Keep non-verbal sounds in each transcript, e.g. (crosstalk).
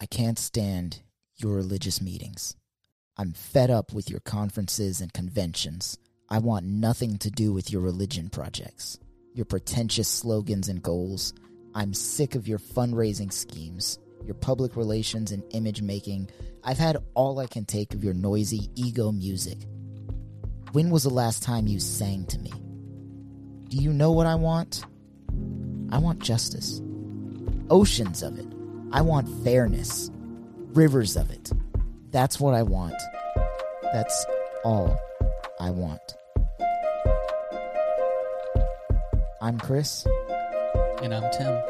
I can't stand your religious meetings. I'm fed up with your conferences and conventions. I want nothing to do with your religion projects, your pretentious slogans and goals. I'm sick of your fundraising schemes, your public relations and image making. I've had all I can take of your noisy ego music. When was the last time you sang to me? Do you know what I want? I want justice. Oceans of it. I want fairness. Rivers of it. That's what I want. That's all I want. I'm Chris, And I'm Tim.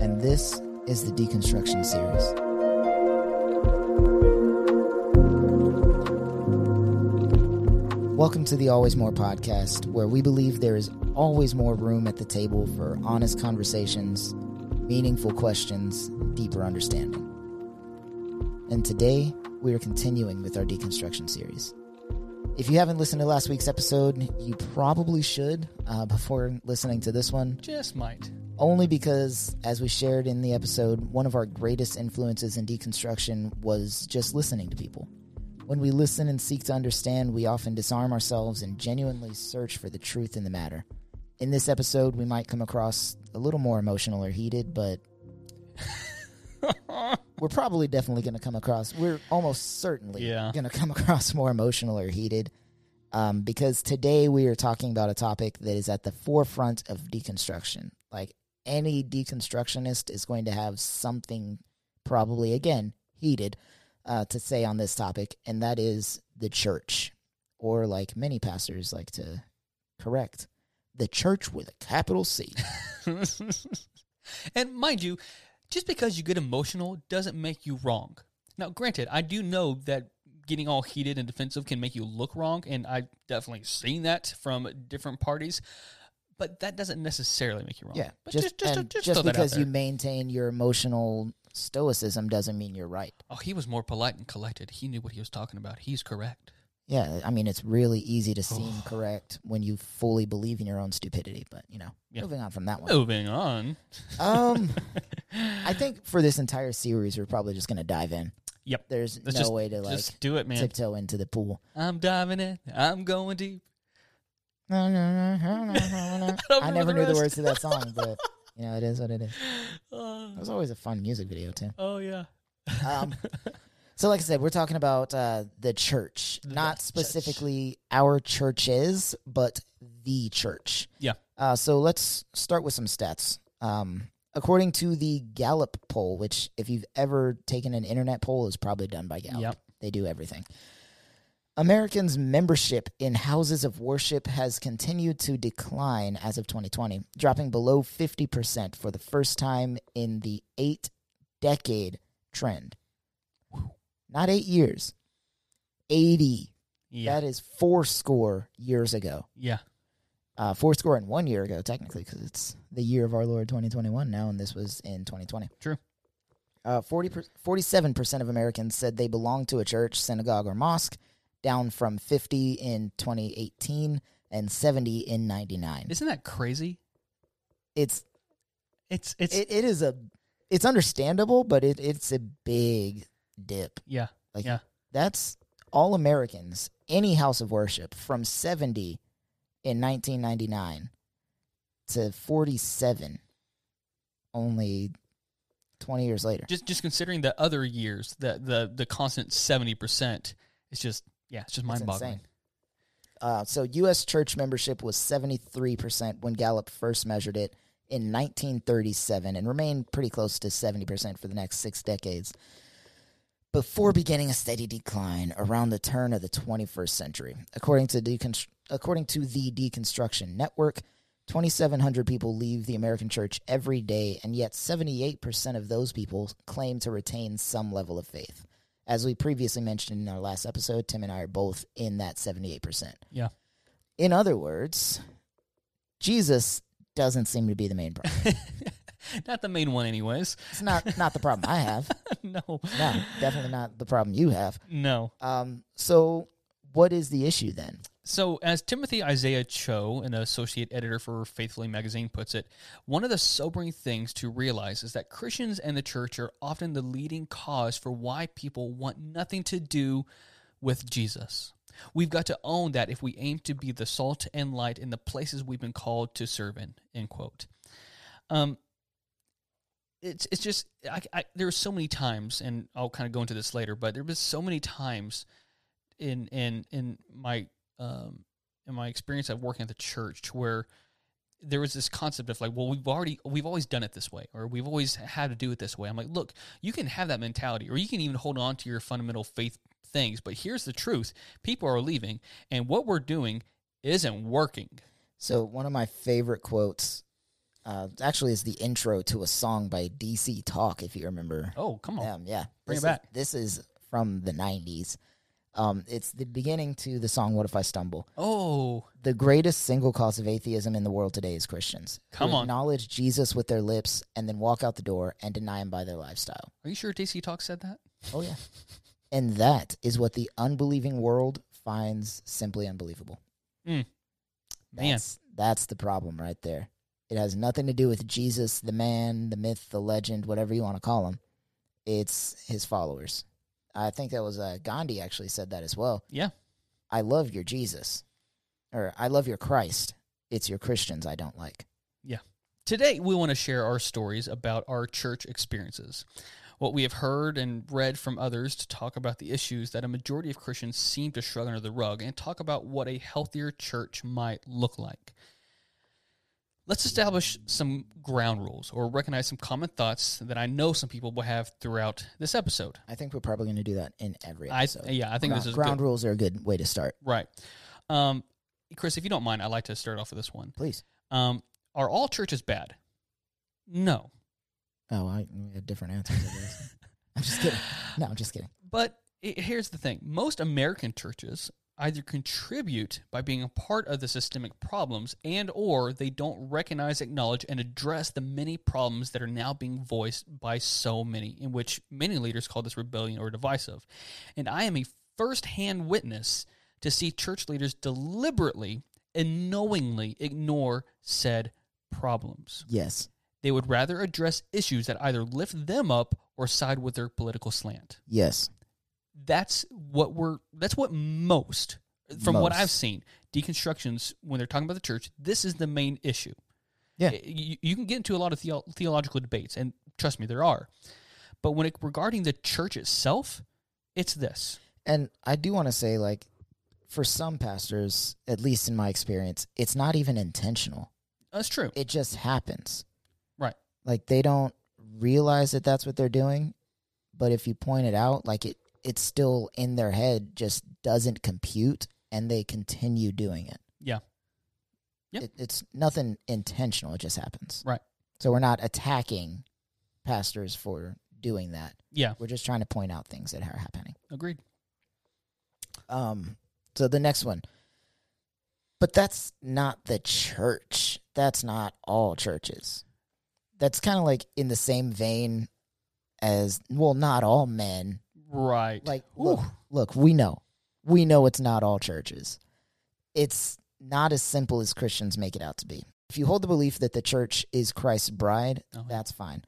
and this is the Deconstruction Series. Welcome to the Always More podcast, where we believe there is always more room at the table for honest conversations, meaningful questions, deeper understanding. And today, we are continuing with our deconstruction series. If you haven't listened to last week's episode, you probably should uh, before listening to this one, Just might. only because, as we shared in the episode, one of our greatest influences in deconstruction was just listening to people. When we listen and seek to understand, we often disarm ourselves and genuinely search for the truth in the matter. In this episode, we might come across a little more emotional or heated, but (laughs) we're probably definitely going to come across, we're almost certainly Yeah. going to come (laughs) across more emotional or heated. Um, because today we are talking about a topic that is at the forefront of deconstruction. Like any deconstructionist is going to have something, probably again, heated, uh, to say on this topic, and that is the church, or like many pastors like to correct, the church with a capital C. (laughs) and mind you, just because you get emotional doesn't make you wrong. Now, granted, I do know that getting all heated and defensive can make you look wrong, and I've definitely seen that from different parties. But that doesn't necessarily make you wrong. Yeah, but just just, just, just out because you maintain your emotional stoicism doesn't mean you're right. Oh, he was more polite and collected. He knew what he was talking about. He's correct. Yeah, I mean it's really easy to seem correct when you fully believe in your own stupidity. But you know, Yeah. moving on from that one. Moving on. Um, (laughs) I think for this entire series, we're probably just gonna dive in. Yep. There's Let's no just- way to like Just do it, man. tiptoe into the pool. I'm diving in. I'm going deep. (laughs) I never knew the rest. words to that song, but you know it is what it is. Oh, (laughs) It was always a fun music video too. oh yeah. Um, so, like I said, we're talking about uh, the church, The not church. specifically our churches, but the church. Yeah. Uh, so let's start with some stats. Um, according to the Gallup poll, which if you've ever taken an internet poll, is probably done by Gallup. Yep. They do everything. Americans' membership in houses of worship has continued to decline as of 2020, dropping below 50% for the first time in the eight decade trend. Not eight years, 80. Yeah. That is four score years ago. yeah. Uh, four score and one year ago, technically, because it's the year of our Lord 2021 now, and this was in 2020. True. Uh, 40 per, 47% of Americans said they belong to a church, synagogue, or mosque, down from 50 in 2018 and 70 in 99. Isn't that crazy? It's It's it's it, it is a it's understandable, but it it's a big dip. yeah. Like Yeah. that's all Americans, any house of worship from 70 in 1999 to 47 only 20 years later. Just just considering the other years, the the the constant seventy percent it's just yeah, it's just mind boggling. Uh, so U.S. church membership was 73% when Gallup first measured it in 1937 and remained pretty close to 70% for the next six decades before beginning a steady decline around the turn of the 21st century. According to, deconstr- according to the Deconstruction Network, 2,700 people leave the American church every day, and yet 78% of those people claim to retain some level of faith. As we previously mentioned in our last episode, Tim and I are both in that 78%. Yeah. In other words, Jesus doesn't seem to be the main problem. (laughs) (laughs) Not the main one, anyways. It's not not the problem I have. (laughs) no, No, definitely not the problem you have. no. Um, so what is the issue then? So, as Timothy Isaiah Cho, an associate editor for Faithfully magazine, puts it, one of the sobering things to realize is that Christians and the church are often the leading cause for why people want nothing to do with Jesus. We've got to own that if we aim to be the salt and light in the places we've been called to serve in. End quote. Um, it's it's just I, I, there were so many times, and I'll kind of go into this later, but there was so many times in in in my um in my experience of working at the church where there was this concept of like, well, we've already we've always done it this way, or we've always had to do it this way. I'm like, look, you can have that mentality, or you can even hold on to your fundamental faith things, but here's the truth: people are leaving, and what we're doing isn't working. So one of my favorite quotes, uh, actually, is the intro to a song by DC Talk. If you remember, Oh, come on, um, yeah, Bring this it back. Is, this is from the '90s. Um, it's the beginning to the song "What If I Stumble." oh, The greatest single cause of atheism in the world today is Christians Come on. acknowledge Jesus with their lips and then walk out the door and deny him by their lifestyle. are you sure DC Talk said that? Oh yeah, and that is what the unbelieving world finds simply unbelievable. Man, That's, that's the problem right there. It has nothing to do with Jesus, the man, the myth, the legend, whatever you want to call him. It's his followers. I think that was uh, Gandhi actually said that as well. yeah, I love your Jesus, or I love your Christ. It's your Christians I don't like. Yeah. Today, we want to share our stories about our church experiences, what we have heard and read from others to talk about the issues that a majority of Christians seem to shrug under the rug, and talk about what a healthier church might look like. Let's establish some ground rules or recognize some common thoughts that I know some people will have throughout this episode. I think we're probably going to do that in every I, episode. yeah, I think ground, this is ground good. rules are a good way to start. Right. Um, Chris, if you don't mind, I'd like to start off with this one. Please. Um, are all churches bad? No. Oh, I we had different answers. I guess. (laughs) I'm just kidding. No, I'm just kidding. But i here's the thing most American churches either contribute by being a part of the systemic problems and or they don't recognize acknowledge and address the many problems that are now being voiced by so many in which many leaders call this rebellion or divisive and i am a first-hand witness to see church leaders deliberately and knowingly ignore said problems Yes. they would rather address issues that either lift them up or side with their political slant Yes. That's what we're that's what most from what i've seen deconstructions when they're talking about the church this is the main issue Yeah. You, you can get into a lot of theo- theological debates and trust me there are but when it regarding the church itself it's this And I do want to say, like, for some pastors, at least in my experience, it's not even intentional. that's true It just happens. Right. Like they don't realize that that's what they're doing, but if you point it out, like it, it's still in their head, just doesn't compute, and they continue doing it. Yeah. Yep. It, it's nothing intentional. It just happens. Right. So we're not attacking pastors for doing that. yeah We're just trying to point out things that are happening. agreed Um, so the next one. But that's not the church. That's not all churches. That's kind of like in the same vein as well, not all men. Right Like, look, look, we know, we know it's not all churches. It's not as simple as Christians make it out to be. If you hold the belief that the church is Christ's bride, Oh, that's fine.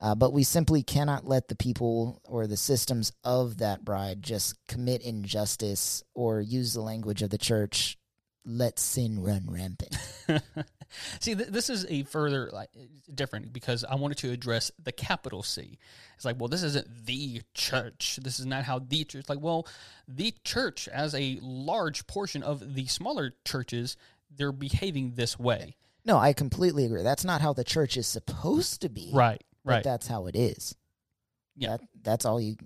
Uh, but we simply cannot let the people or the systems of that bride just commit injustice or use the language of the church. Let sin run rampant. (laughs) See, th- this is a further like different because I wanted to address the capital C. It's like, well, this isn't the church. This is not how the church. Like, well, the church, as a large portion of the smaller churches, they're behaving this way. No, I completely agree. That's not how the church is supposed to be. Right. but Right. that's how it is. Yeah. That, that's all you.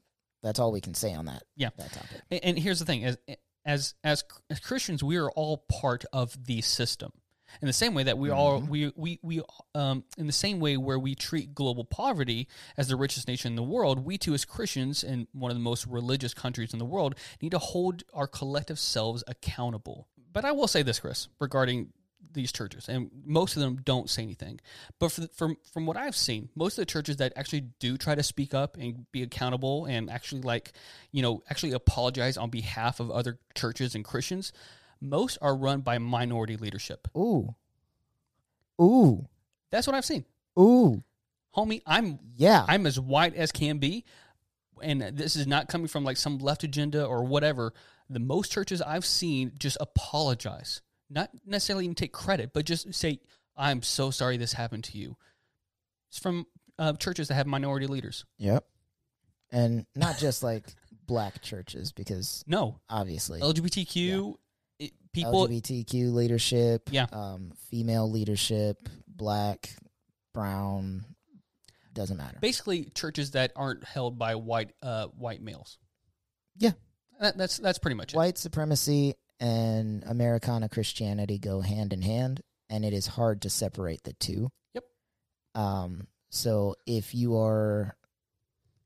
That's all we can say on that. Yeah. That topic. And, and here's the thing: as as as as Christians, we are all part of the system. In the same way that we all we we we um in the same way where we treat global poverty as the richest nation in the world, we too as Christians in one of the most religious countries in the world need to hold our collective selves accountable. But I will say this, Chris, regarding these churches, and most of them don't say anything. But for, from from what I've seen, most of the churches that actually do try to speak up and be accountable and actually like, you know, actually apologize on behalf of other churches and Christians, most are run by minority leadership. Ooh. Ooh. That's what I've seen. Ooh. Homie, I'm Yeah. I'm as white as can be, and this is not coming from like some left agenda or whatever. The most churches I've seen just apologize, not necessarily even take credit, but just say, "I'm so sorry this happened to you." It's from uh, churches that have minority leaders. Yep. And not just like black churches, because No, obviously LGBTQ it- people. LGBTQ leadership, Yeah. um, female leadership, black, brown, doesn't matter. basically churches that aren't held by white uh, white males. Yeah. That, that's that's pretty much it. White supremacy and Americana Christianity go hand in hand, and it is hard to separate the two. Yep. Um, so if you are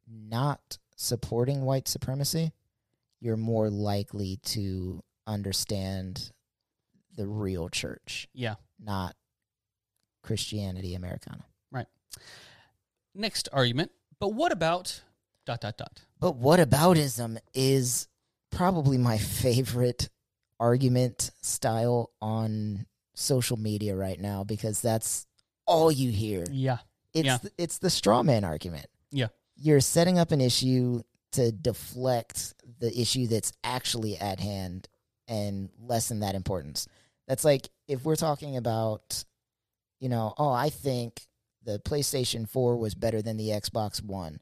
not supporting white supremacy, you're more likely to understand the real church, Yeah. not Christianity Americana. Right. Next argument. But what about dot dot dot? But whataboutism is probably my (laughs) favorite argument style on social media right now because that's all you hear. Yeah. It's Yeah. it's the straw man argument. Yeah. You're setting up an issue to deflect the issue that's actually at hand and lessen that importance. That's like if we're talking about you know, oh, I think the PlayStation 4 was better than the Xbox One.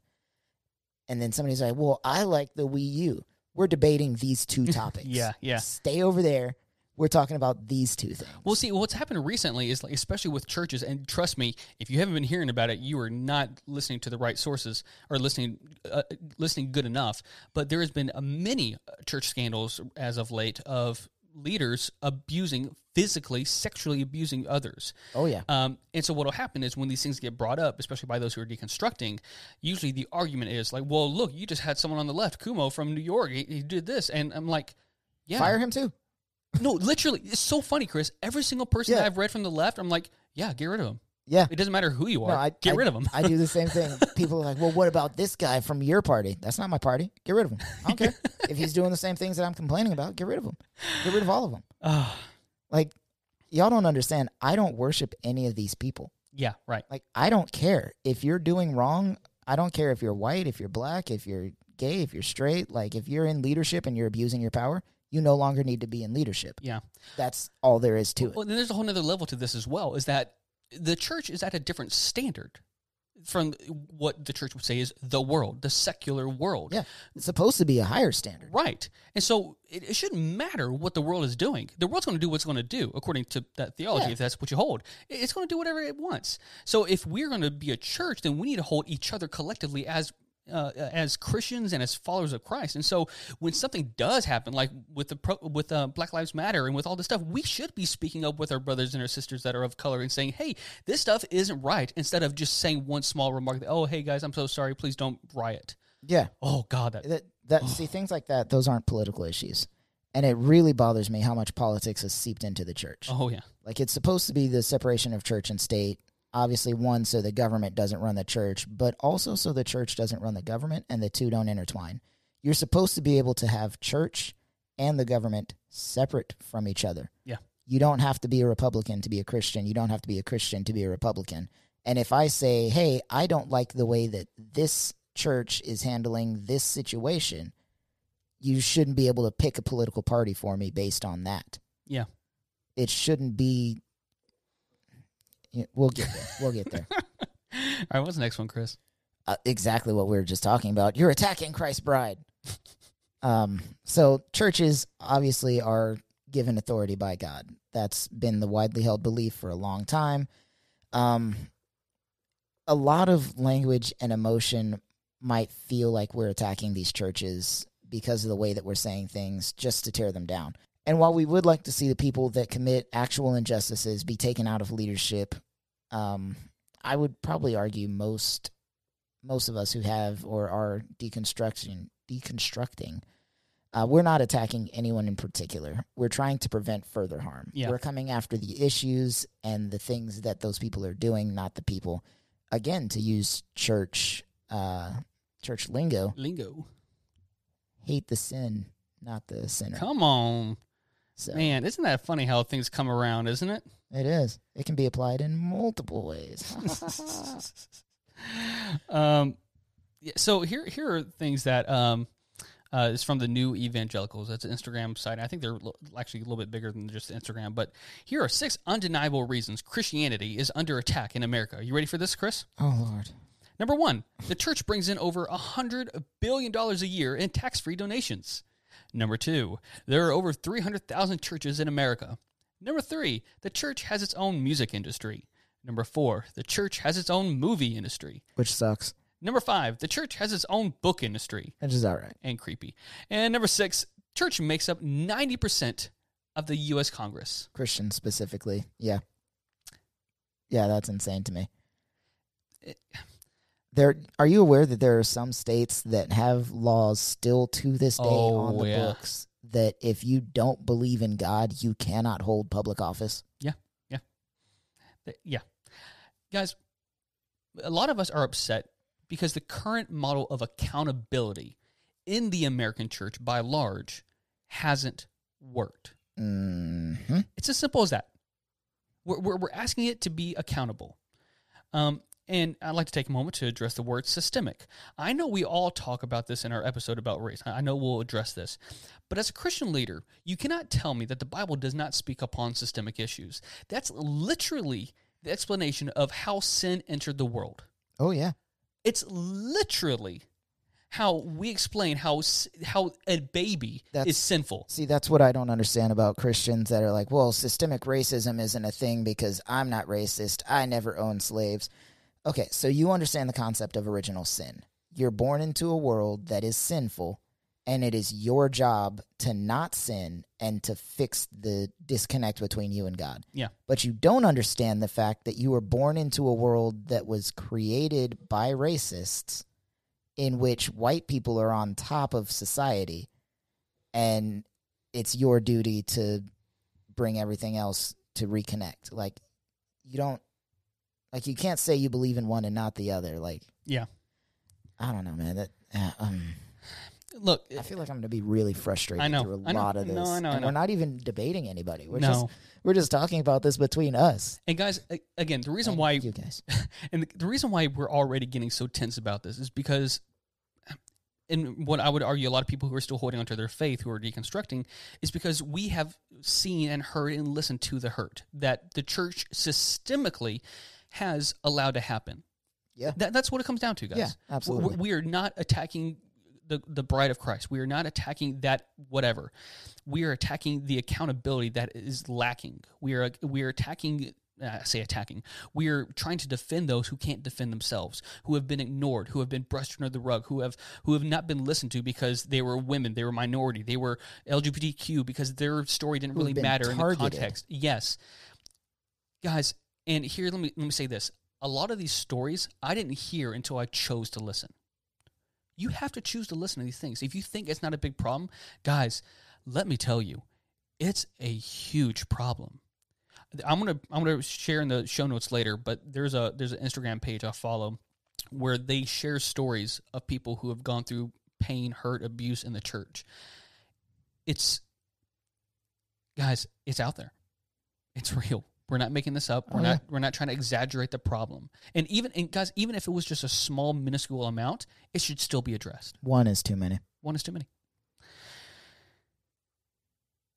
And then somebody's like, "Well, I like the Wii U." We're debating these two (laughs) topics. Yeah, yeah. Stay over there. We're talking about these two things. Well, see, what's happened recently is, like, especially with churches, and trust me, if you haven't been hearing about it, you are not listening to the right sources or listening, uh, listening good enough. But there has been a many church scandals as of late of leaders abusing, physically, sexually abusing others. Oh yeah. Um, and so what will happen is when these things get brought up, especially by those who are deconstructing, usually the argument is like, "Well, look, you just had someone on the left, Cuomo from New York. He, he did this," and I'm like, "Yeah, Fire him too. no, literally, it's so funny, Chris. Every single person that I've read from the left, I'm like, yeah, get rid of him. Yeah. It doesn't matter who you are. No, I get I- rid of them. I do the same thing. (laughs) People are like, "Well, what about this guy from your party?" That's not my party. Get rid of him. I don't care (laughs) if he's doing the same things that I'm complaining about. Get rid of him. Get rid of all of them. (sighs) Like, y'all don't understand. I don't worship any of these people. yeah, right. Like, I don't care if you're doing wrong. I don't care if you're white, if you're black, if you're gay, if you're straight. Like, if you're in leadership and you're abusing your power, you no longer need to be in leadership. Yeah. That's all there is to it. Well, then there's a whole other level to this as well. Is that the church is at a different standard from what the church would say is the world, the secular world. Yeah. It's supposed to be a higher standard. Right. And so it, it shouldn't matter what the world is doing. The world's going to do what's going to do, according to that theology, Yeah. if that's what you hold. It's going to do whatever it wants. So if we're going to be a church, then we need to hold each other collectively as. Uh, as Christians and as followers of Christ, and so when something does happen, like with the pro, with uh, Black Lives Matter and with all this stuff, we should be speaking up with our brothers and our sisters that are of color and saying, "Hey, this stuff isn't right." Instead of just saying one small remark, that, "Oh, hey guys, I'm so sorry. Please don't riot." Yeah. Oh God, that that that see things like that those aren't political issues and it really bothers me how much politics has seeped into the church oh yeah, like it's supposed to be the separation of church and state obviously one so the government doesn't run the church but also so the church doesn't run the government and the two don't intertwine you're supposed to be able to have church and the government separate from each other Yeah. you don't have to be a republican to be a christian you don't have to be a christian to be a republican and if i say hey i don't like the way that this church is handling this situation you shouldn't be able to pick a political party for me based on that. Yeah. It shouldn't be. Yeah, We'll get there. We'll get there. (laughs) All right, what's the next one, Chris? Uh, exactly what we were just talking about. You're attacking Christ's bride. (laughs) Um, so churches obviously are given authority by God. That's been the widely held belief for a long time. Um, a lot of language and emotion might feel like we're attacking these churches because of the way that we're saying things just to tear them down. And while we would like to see the people that commit actual injustices be taken out of leadership, um, I would probably argue most most of us who have or are deconstruction deconstructing uh, we're not attacking anyone in particular we're trying to prevent further harm Yeah. we're coming after the issues and the things that those people are doing not the people again to use church uh, church lingo Lingo. hate the sin not the sinner Come on. So Man, isn't that funny how things come around, isn't it? it is. It can be applied in multiple ways. (laughs) um, yeah, so here here are things that um, uh, is from the New Evangelicals. That's an Instagram site. I think they're lo- actually a little bit bigger than just Instagram. But here are six undeniable reasons Christianity is under attack in America. Are you ready for this, Chris? oh Lord. Number one, the church brings in over a $100 billion a year in tax free donations. Number two, there are over 300,000 churches in America. Number three, the church has its own music industry. Number four, the church has its own movie industry. Which sucks. Number five, the church has its own book industry Which is all right. and creepy. And number six, church makes up 90% of the U.S. Congress. Christian specifically. Yeah. Yeah, that's insane to me. It- There are you aware that there are some states that have laws still to this day on Oh, the yeah. books that if you don't believe in God, you cannot hold public office? Yeah. Yeah. Yeah. Guys, a lot of us are upset because the current model of accountability in the American church by large hasn't worked. hmm It's as simple as that. We're, we're, we're asking it to be accountable. Um, and I'd like to take a moment to address the word systemic. I know we all talk about this in our episode about race. I know we'll address this. But as a Christian leader, you cannot tell me that the Bible does not speak upon systemic issues. That's literally the explanation of how sin entered the world. Oh yeah. It's literally how we explain how how a baby That's- is sinful. See, that's what I don't understand about Christians that are like, well, systemic racism isn't a thing because I'm not racist. I never owned slaves. Okay, so you understand the concept of original sin. You're born into a world that is sinful, and it is your job to not sin and to fix the disconnect between you and God. Yeah. But you don't understand the fact that you were born into a world that was created by racists, in which white people are on top of society and it's your duty to bring everything else to reconnect. Like you don't like you can't say you believe in one and not the other. Like Yeah. I don't know, man. That uh, um, Look, I feel like I'm going to be really frustrated I know. through a I know. lot of this. No, I know, I know. we're not even debating anybody. We're no. just we're just talking about this between us. and guys, again, the reason And why you guys. (laughs) And the, the reason why we're already getting so tense about this is because, and what I would argue, a lot of people who are still holding onto their faith, who are deconstructing, is because we have seen and heard and listened to the hurt that the church systemically has allowed to happen. Yeah. That, that's what it comes down to, guys. Yeah, We- absolutely. We are not attacking the, the bride of Christ. We are not attacking that whatever. We are attacking the accountability that is lacking. We are we are attacking. uh, I say attacking. We are trying to defend those who can't defend themselves, who have been ignored, who have been brushed under the rug, who have who have not been listened to because they were women, they were minority, they were LGBTQ because their story didn't really matter in the context. Yes, guys, and here let me let me say this: a lot of these stories I didn't hear until I chose to listen. You have to choose to listen to these things. If you think it's not a big problem, guys, let me tell you, it's a huge problem. I'm gonna I'm gonna share in the show notes later, but there's a there's an Instagram page I follow where they share stories of people who have gone through pain, hurt, abuse in the church. It's guys, it's out there. It's real. We're not making this up. Oh, we're Oh, not yeah. we're not trying to exaggerate the problem. And even and guys, even if it was just a small minuscule amount, it should still be addressed. One is too many. One is too many.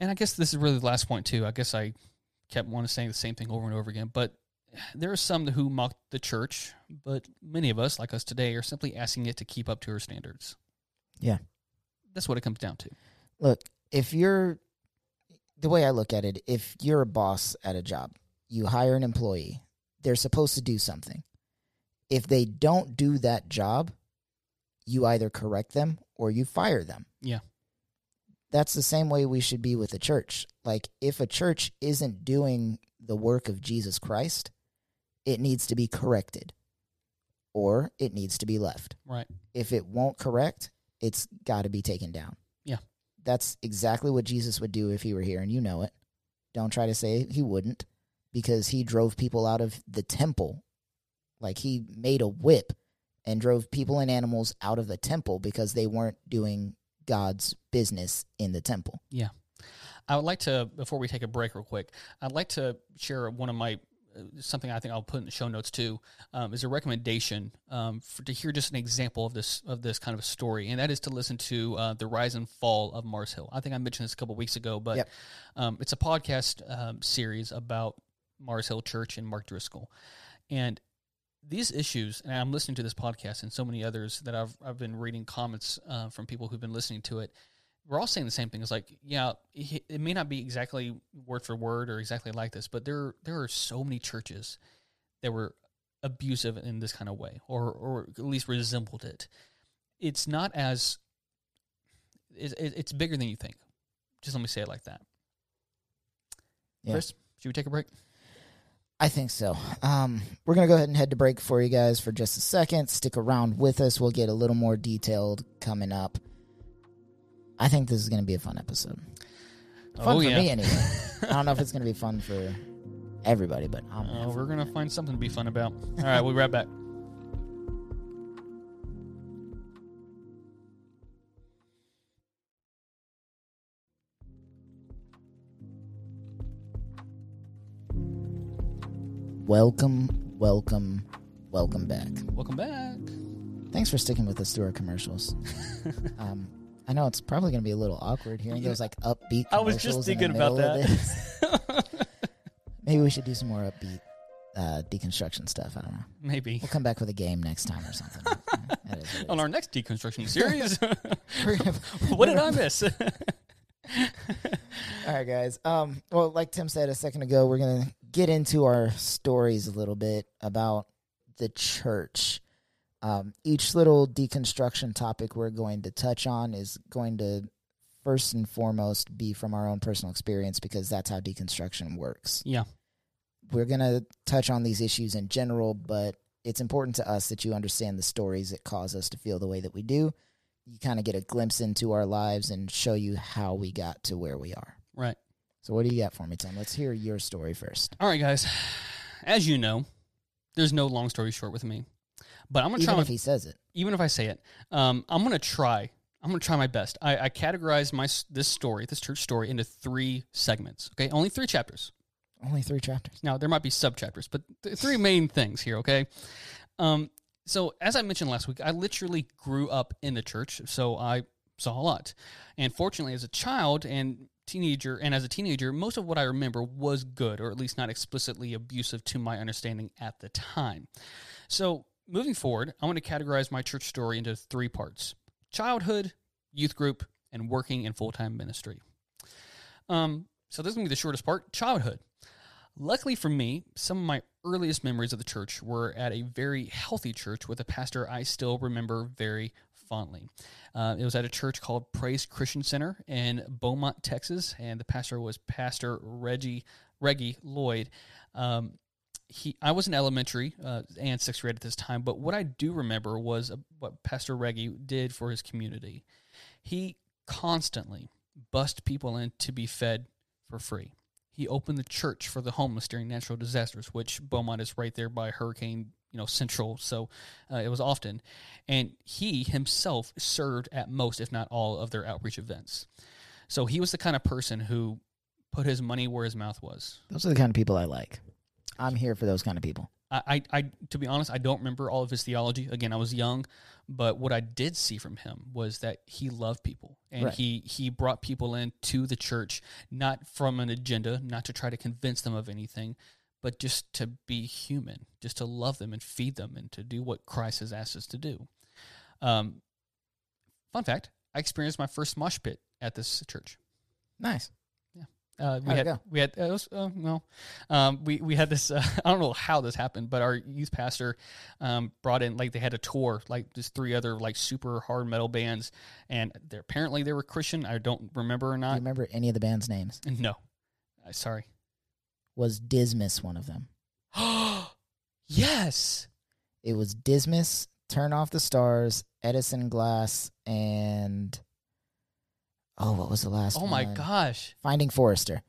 And I guess this is really the last point too. I guess I kept wanting to say the same thing over and over again, but there are some who mock the church, but many of us, like us today, are simply asking it to keep up to her standards. Yeah. That's what it comes down to. Look, if you're the way I look at it, if you're a boss at a job, you hire an employee, they're supposed to do something. If they don't do that job, you either correct them or you fire them. Yeah. That's the same way we should be with a church. Like, if a church isn't doing the work of Jesus Christ, it needs to be corrected or it needs to be left Right. if it won't correct, it's got to be taken down. That's exactly what Jesus would do if he were here, and you know it. Don't try to say he wouldn't, because he drove people out of the temple. Like he made a whip and drove people and animals out of the temple because they weren't doing God's business in the temple. Yeah. I would like to, before we take a break, real quick, I'd like to share one of my something I think I'll put in the show notes too um, is a recommendation um, for, to hear just an example of this of this kind of a story, and that is to listen to uh, the rise and fall of Mars Hill. I think I mentioned this a couple weeks ago, but Yep. um, it's a podcast um, series about Mars Hill Church and Mark Driscoll, and these issues. And I'm listening to this podcast and so many others that I've I've been reading comments uh, from people who've been listening to it we're all saying the same thing. It's like, yeah, it it may not be exactly word for word or exactly like this, but there there are so many churches that were abusive in this kind of way, or or at least resembled it. It's not as it, it- it's bigger than you think. Just let me say it like that. Yeah. Chris, should we take a break? I think so. Um, we're going to go ahead and head to break for you guys for just a second. Stick around with us. We'll get a little more detailed coming up. I think this is going to be a fun episode. Fun Oh, for yeah. me, anyway. I don't know if it's going to be (laughs) fun for everybody, but I'm Uh, we're gonna find something to be fun about. All right, we'll be right back. welcome, welcome, welcome back. Welcome back. Thanks for sticking with us through our commercials. (laughs) um, I know it's probably going to be a little awkward hearing Yeah. those like upbeat. I was just commercials in the thinking about that. (laughs) Maybe we should do some more upbeat uh, deconstruction stuff. I don't know. Maybe We'll come back with a game next time or something. (laughs) That is what it on our next deconstruction series. (laughs) What did I miss? All right, guys. Um, well, like Tim said a second ago, we're gonna get into our stories a little bit about the church. Um, each little deconstruction topic we're going to touch on is going to first and foremost be from our own personal experience because that's how deconstruction works. yeah. We're gonna touch on these issues in general, but it's important to us that you understand the stories that cause us to feel the way that we do. You kind of get a glimpse into our lives and show you how we got to where we are. Right. So what do you got for me, Tim? Let's hear your story first. All right, guys. As you know, there's no long story short with me, but I'm gonna Even try. if My, he says it. even if I say it, um, I'm gonna try. I'm gonna try my best. I, I categorize my this story, this church story, into three segments. Okay, only three chapters. Only three chapters. Now there might be sub chapters, but th- three main things here. Okay. Um. So as I mentioned last week, I literally grew up in the church, so I saw a lot. And fortunately, as a child and teenager, and as a teenager, most of what I remember was good, or at least not explicitly abusive to my understanding at the time. So moving forward, I want to categorize my church story into three parts: childhood, youth group, and working in full time ministry. Um. So this is gonna be the shortest part: childhood. Luckily for me, some of my earliest memories of the church were at a very healthy church with a pastor I still remember very fondly. Uh, it was at a church called Praise Christian Center in Beaumont, Texas, and the pastor was Pastor Reggie Reggie Lloyd. Um, he, I was in elementary uh, and sixth grade at this time, but what I do remember was uh, what Pastor Reggie did for his community. He constantly bussed people in to be fed for free. He opened the church for the homeless during natural disasters, which Beaumont is right there by Hurricane, you know, Central. So uh, it was often, and he himself served at most, if not all, of their outreach events. So he was the kind of person who put his money where his mouth was. Those are the kind of people I like. I'm here for those kind of people. I, I, I, to be honest, I don't remember all of his theology. Again, I was young, but what I did see from him was that he loved people, and Right. he he brought people into the church not from an agenda, not to try to convince them of anything, but just to be human, just to love them and feed them, and to do what Christ has asked us to do. Um, fun fact: I experienced my first mosh pit at this church. Nice. Uh, we had we had uh, it was, uh, well, um, we we had this. (laughs) Uh, I don't know how this happened, but our youth pastor um, brought in like they had a tour, like just three other like super hard metal bands, and they're apparently they were Christian. I don't remember or Do you not. remember any of the band's names? (laughs) No, uh, sorry. Was Dismas one of them? (gasps) yes. It was Dismas, Turn Off the Stars, Edison Glass, and oh, what was the last Oh one? my gosh. Finding Forrester.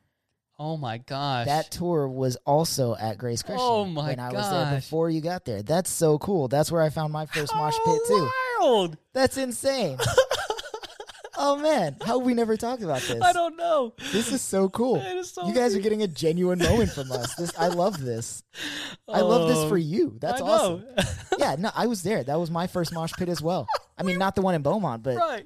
Oh my gosh. That tour was also at Grace Christian. Oh my when I was there gosh. before you got there. That's so cool. That's where I found my first mosh pit too. Wild. That's insane. (laughs) Oh man, how have we never talked about this? I don't know. This is so cool. It is so you guys are getting a genuine moment from us. This I love this. I love this Oh, for you. Oh, That's I awesome. know. (laughs) Yeah, no, I was there. That was my first mosh pit as well. I mean, not the one in Beaumont, but right.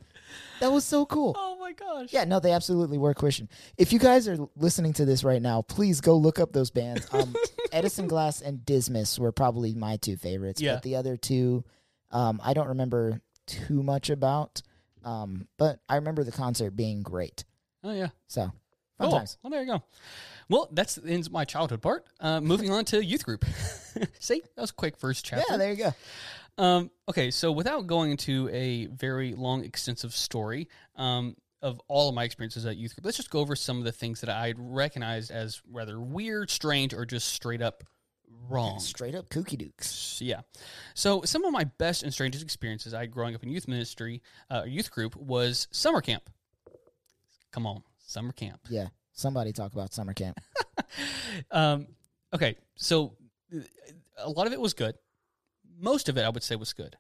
that was so cool. Oh my gosh. Yeah, no, they absolutely were Christian. If you guys are listening to this right now, please go look up those bands. Um, (laughs) Edison Glass and Dismas were probably my two favorites, Yeah. but the other two, um, I don't remember too much about. Um, but I remember the concert being great. Oh yeah. So fun Cool. times. Well, there you go. Well, that's ends my childhood part. Uh, moving on to youth group. (laughs) See, that was a quick first chapter. Yeah, there you go. Um, okay, so without going into a very long, extensive story um, of all of my experiences at youth group, let's just go over some of the things that I recognized as rather weird, strange, or just straight up wrong. Straight up kooky dukes. Yeah. So some of my best and strangest experiences I had growing up in youth ministry, uh, youth group, was summer camp. Come on, summer camp. Yeah. Somebody talk about summer camp. (laughs) Um, okay, so uh, a lot of it was good. Most of it, I would say, was good.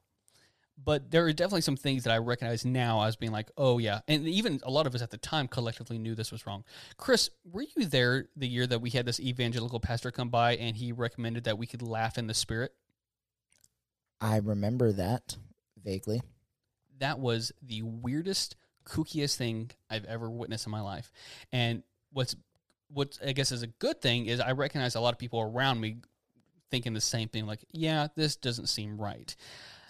But there are definitely some things that I recognize now as being like, oh yeah, and even a lot of us at the time collectively knew this was wrong. Chris, were you there the year that we had this evangelical pastor come by and he recommended that we could laugh in the spirit? I remember that vaguely. That was the weirdest, kookiest thing I've ever witnessed in my life. And what's what I guess is a good thing is I recognize a lot of people around me thinking the same thing, like, yeah, this doesn't seem right.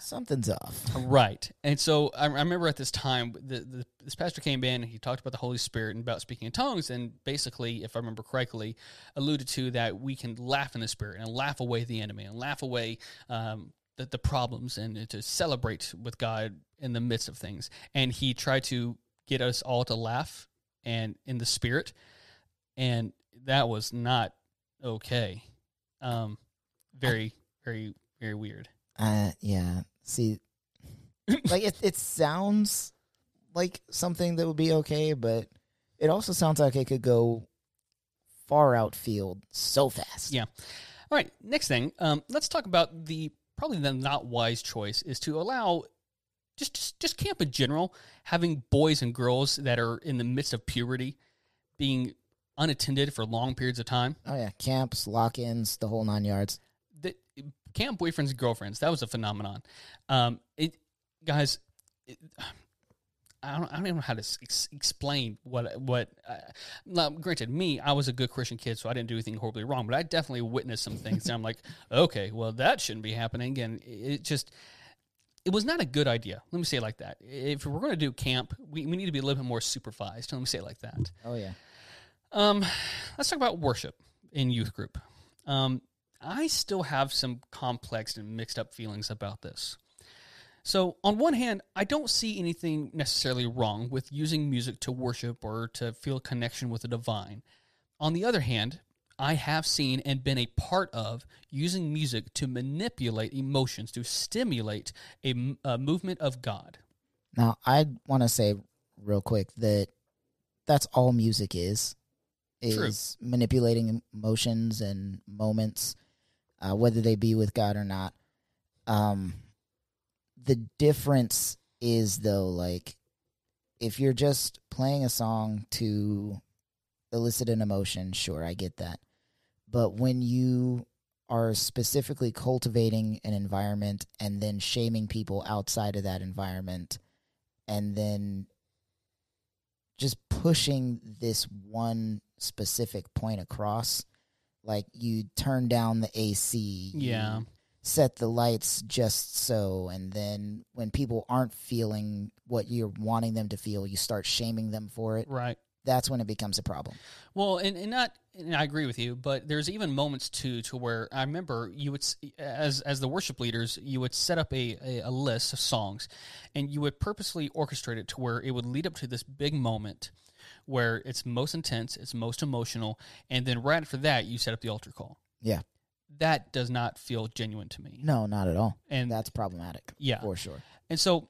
Something's off. Right. And so I, I remember at this time, the, the, this pastor came in and he talked about the Holy Spirit and about speaking in tongues. And basically, if I remember correctly, alluded to that we can laugh in the Spirit and laugh away the enemy and laugh away um, the, the problems and to celebrate with God in the midst of things. And he tried to get us all to laugh and in the Spirit. And that was not okay. Um, very, very, very weird. Uh, yeah. See, like it, it sounds like something that would be okay, but it also sounds like it could go far outfield so fast. Yeah. All right. Next thing, um, let's talk about the probably the not wise choice is to allow just, just just camp in general having boys and girls that are in the midst of puberty being unattended for long periods of time. Oh yeah, camps, lock-ins, the whole nine yards. The camp boyfriends and girlfriends that was a phenomenon. Um, it guys. It, I don't, I don't even know how to ex- explain what what. Uh, now, granted, me, I was a good Christian kid, so I didn't do anything horribly wrong. But I definitely witnessed some things, and I'm like, (laughs) okay, well, that shouldn't be happening. And it just, it was not a good idea. Let me say it like that. If we're going to do camp, we, we need to be a little bit more supervised. Let me say it like that. Oh yeah. Um, let's talk about worship in youth group. Um, I still have some complex and mixed up feelings about this. So, on one hand, I don't see anything necessarily wrong with using music to worship or to feel a connection with the divine. On the other hand, I have seen and been a part of using music to manipulate emotions to stimulate a movement of God. Now I want to say real quick that that's all music is True. is manipulating emotions and moments, uh, whether they be with God or not. Um, the difference is though, like if you're just playing a song to elicit an emotion, sure, I get that. But when you are specifically cultivating an environment and then shaming people outside of that environment and then just pushing this one specific point across like you turn down the AC Yeah. set the lights just so and then when people aren't feeling what you're wanting them to feel you start shaming them for it Right. that's when it becomes a problem Well, and, and not, and I agree with you, but there's even moments too to where I remember you would, as as the worship leaders, you would set up a, a, a list of songs, and you would purposely orchestrate it to where it would lead up to this big moment where it's most intense, it's most emotional, and then right after that, you set up the altar call. Yeah. That does not feel genuine to me. no not at all And that's problematic yeah, for sure and so,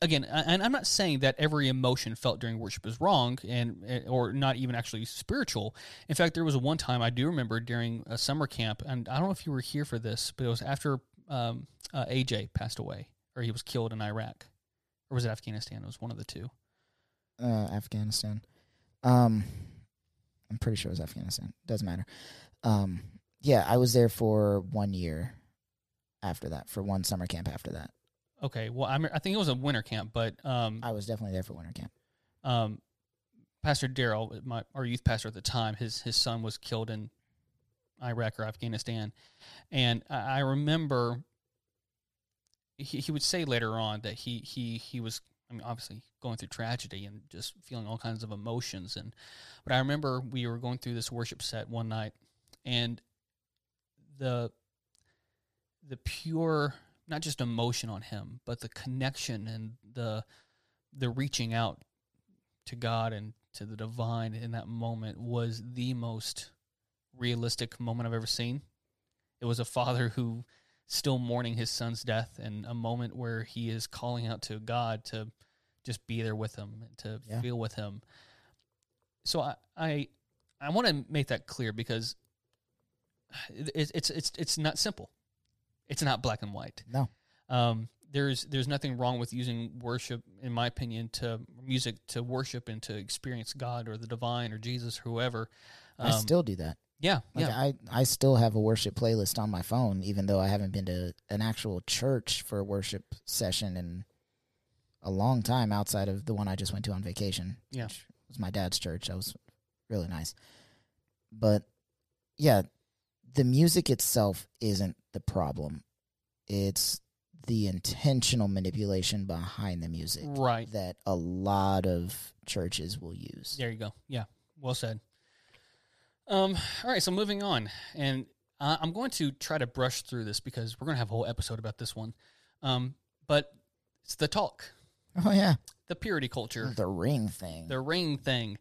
again, and I'm not saying that every emotion felt during worship is wrong and eh, or not even actually spiritual. In fact, there was one time I do remember during a summer camp, and I don't know if you were here for this, but it was after um, uh, AJ passed away or he was killed in Iraq, or was it Afghanistan? It was one of the two. uh, Afghanistan. Um, I'm pretty sure it was Afghanistan. Doesn't matter. Um, yeah, I was there for one year. After that, for one summer camp. After that, Okay, well, I'm, I think it was a winter camp, but um, I was definitely there for winter camp. um, Pastor Daryl, my our youth pastor at the time, his his son was killed in Iraq or Afghanistan, and I, I remember he he would say later on that he he he was I mean obviously going through tragedy and just feeling all kinds of emotions and but I remember we were going through this worship set one night and the the pure not just emotion on him but the connection and the the reaching out to God and to the divine in that moment was the most realistic moment I've ever seen. It was a father who still mourning his son's death and a moment where he is calling out to God to just be there with him and to Yeah. feel with him. So I I, I want to make that clear because it, it's it's it's not simple. It's not black and white. No, Um, there's there's nothing wrong with using worship, in my opinion, to music to worship and to experience God or the divine or Jesus, or whoever. I Um, still do that. yeah, Like yeah, I, I still have a worship playlist on my phone, even though I haven't been to an actual church for a worship session in a long time outside of the one I just went to on vacation. Yeah. which was my dad's church. That was really nice. But yeah, the music itself isn't the problem. It's the intentional manipulation behind the music right. that a lot of churches will use. There you go. Yeah, well said. Um, all right, so moving on, and uh, I'm going to try to brush through this because we're going to have a whole episode about this one. Um, but it's the talk, Oh yeah, the purity culture, the ring thing. the ring thing.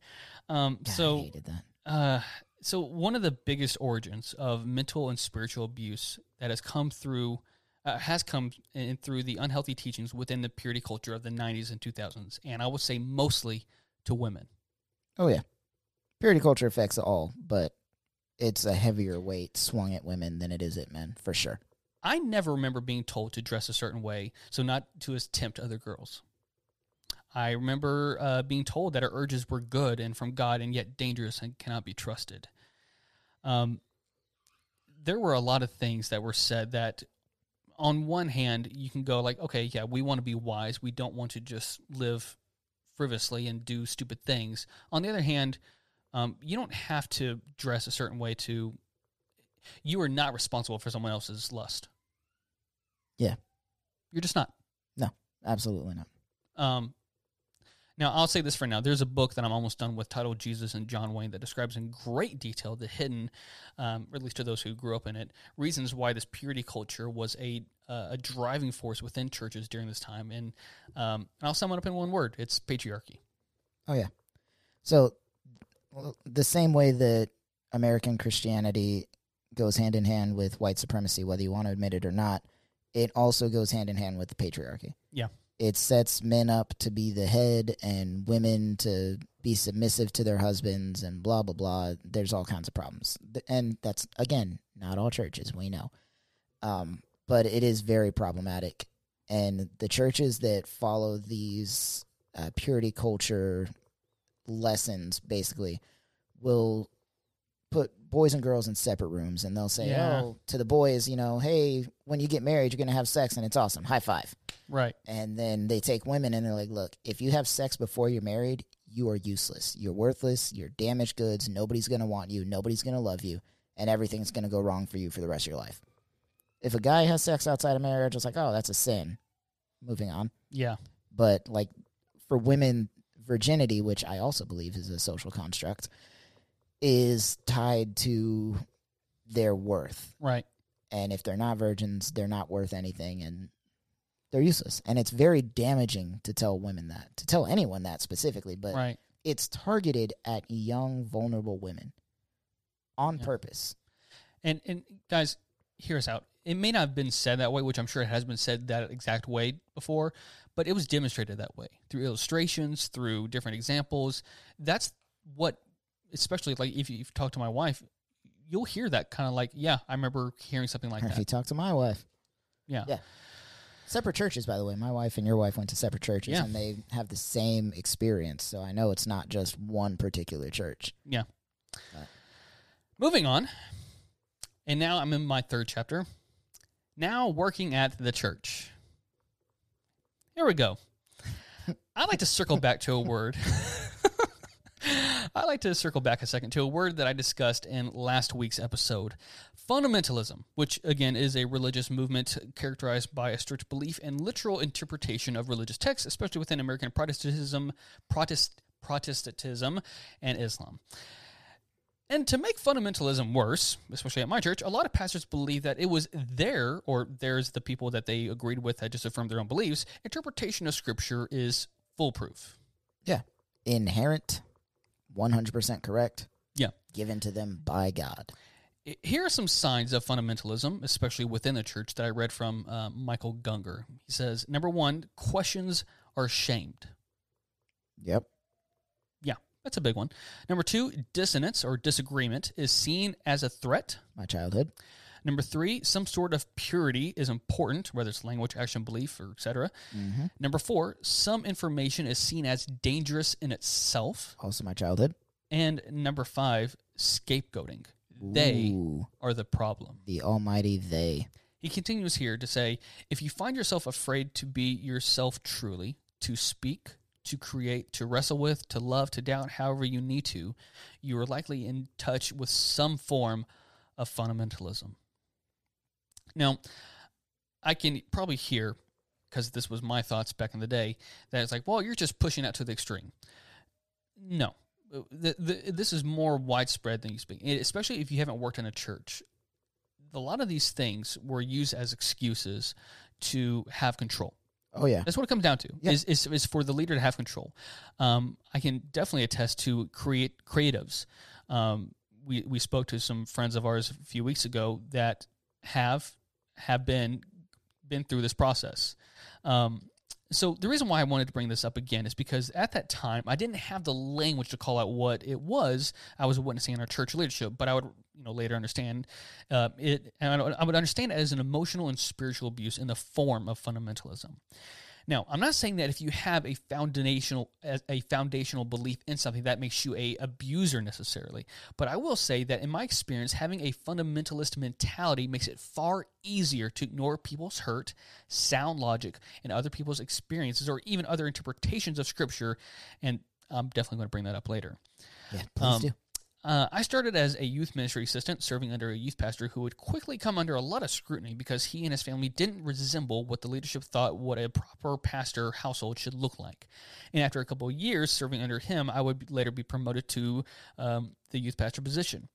Um, God, I so hated that. Uh, so one of the biggest origins of mental and spiritual abuse that has come through uh, has come in through the unhealthy teachings within the purity culture of the 90s and 2000s, and I would say mostly to women. Oh yeah, purity culture affects all, but it's a heavier weight swung at women than it is at men for sure. I never remember being told to dress a certain way, so not to tempt other girls. I remember uh, being told that our urges were good and from God and yet dangerous and cannot be trusted. Um, there were a lot of things that were said that, on one hand, you can go like, okay, yeah, we want to be wise. We don't want to just live frivolously and do stupid things. On the other hand, um, you don't have to dress a certain way to. You are not responsible for someone else's lust. Yeah. You're just not. No, absolutely not. Um, now, I'll say this for now. There's a book that I'm almost done with titled Jesus and John Wayne that describes in great detail the hidden, um, or at least to those who grew up in it, reasons why this purity culture was a, uh, a driving force within churches during this time. And, um, and I'll sum it up in one word it's patriarchy. Oh yeah. So the same way that American Christianity goes hand in hand with white supremacy, whether you want to admit it or not, it also goes hand in hand with the patriarchy. Yeah. It sets men up to be the head and women to be submissive to their husbands and blah blah blah. There's all kinds of problems. And that's again, not all churches, we know. Um, but it is very problematic. And the churches that follow these uh, purity culture lessons basically will put boys and girls in separate rooms and they'll say Yeah. oh to the boys you know hey when you get married you're going to have sex and it's awesome high five Right. and then they take women and they're like look if you have sex before you're married you are useless. You're worthless. You're damaged goods. Nobody's going to want you. Nobody's going to love you. And everything's going to go wrong for you for the rest of your life. If a guy has sex outside of marriage it's like oh that's a sin. Moving on. Yeah. but like for women virginity which i also believe is a social construct is tied to their worth. Right. and if they're not virgins they're not worth anything. And they're useless and it's very damaging to tell women that to tell anyone that specifically but Right. it's targeted at young vulnerable women on Yeah. purpose And and guys, hear us out. It may not have been said that way, which I'm sure it has been said that exact way before, but it was demonstrated that way through illustrations, through different examples. That's what, especially like if you, if you talk to my wife, you'll hear that kind of like, yeah, I remember hearing something like or if you talk to my wife Yeah. yeah Separate churches, by the way. My wife and your wife went to separate churches, Yeah. and they have the same experience. So I know it's not just one particular church. Yeah. Right. Moving on. And now I'm in my third chapter. Now working at the church. Here we go. (laughs) I'd like to circle back to a word. (laughs) (laughs) I'd like to circle back a second to a word that I discussed in last week's episode fundamentalism, which again is a religious movement characterized by a strict belief and literal interpretation of religious texts, especially within American Protestantism, Protest, Protestantism, and Islam. And to make fundamentalism worse, especially at my church, a lot of pastors believe that it was their, or there's the people that they agreed with that just affirmed their own beliefs, interpretation of Scripture is foolproof. Yeah. Inherent, 100% correct. Yeah. Given to them by God. Here are some signs of fundamentalism, especially within the church, that I read from uh, Michael Gungor. He says, number one, questions are shamed. Yep. Yeah, that's a big one. Number two, dissonance or disagreement is seen as a threat. My childhood. Number three, some sort of purity is important, whether it's language, action, belief, or etc. hmm Number four, some information is seen as dangerous in itself. Also my childhood. And number five, scapegoating. They are the problem. the almighty they. He continues here to say if you find yourself afraid to be yourself truly, to speak, to create, to wrestle with, to love, to doubt, however you need to, you are likely in touch with some form of fundamentalism. Now, I can probably hear, because this was my thoughts back in the day, that it's like, well, you're just pushing that to the extreme. No. The, the, this is more widespread than you speak, especially if you haven't worked in a church a lot of these things were used as excuses to have control. Oh yeah. That's what it comes down to. Yeah. Is, is is for the leader to have control. Um, I can definitely attest to create creatives. Um, we we spoke to some friends of ours a few weeks ago that have have been been through this process. Um, so the reason why I wanted to bring this up again is because at that time I didn't have the language to call out what it was I was witnessing in our church leadership, but I would you know later understand uh, it, and I would- I would understand it as an emotional and spiritual abuse in the form of fundamentalism. Now, I'm not saying that if you have a foundational a foundational belief in something that makes you a abuser necessarily, but I will say that in my experience, having a fundamentalist mentality makes it far easier to ignore people's hurt, sound logic, and other people's experiences, or even other interpretations of Scripture. And I'm definitely going to bring that up later. Yeah. Please Um, do. Uh, I started as a youth ministry assistant, serving under a youth pastor who would quickly come under a lot of scrutiny because he and his family didn't resemble what the leadership thought what a proper pastor household should look like. And after a couple of years serving under him, I would later be promoted to um, the youth pastor position.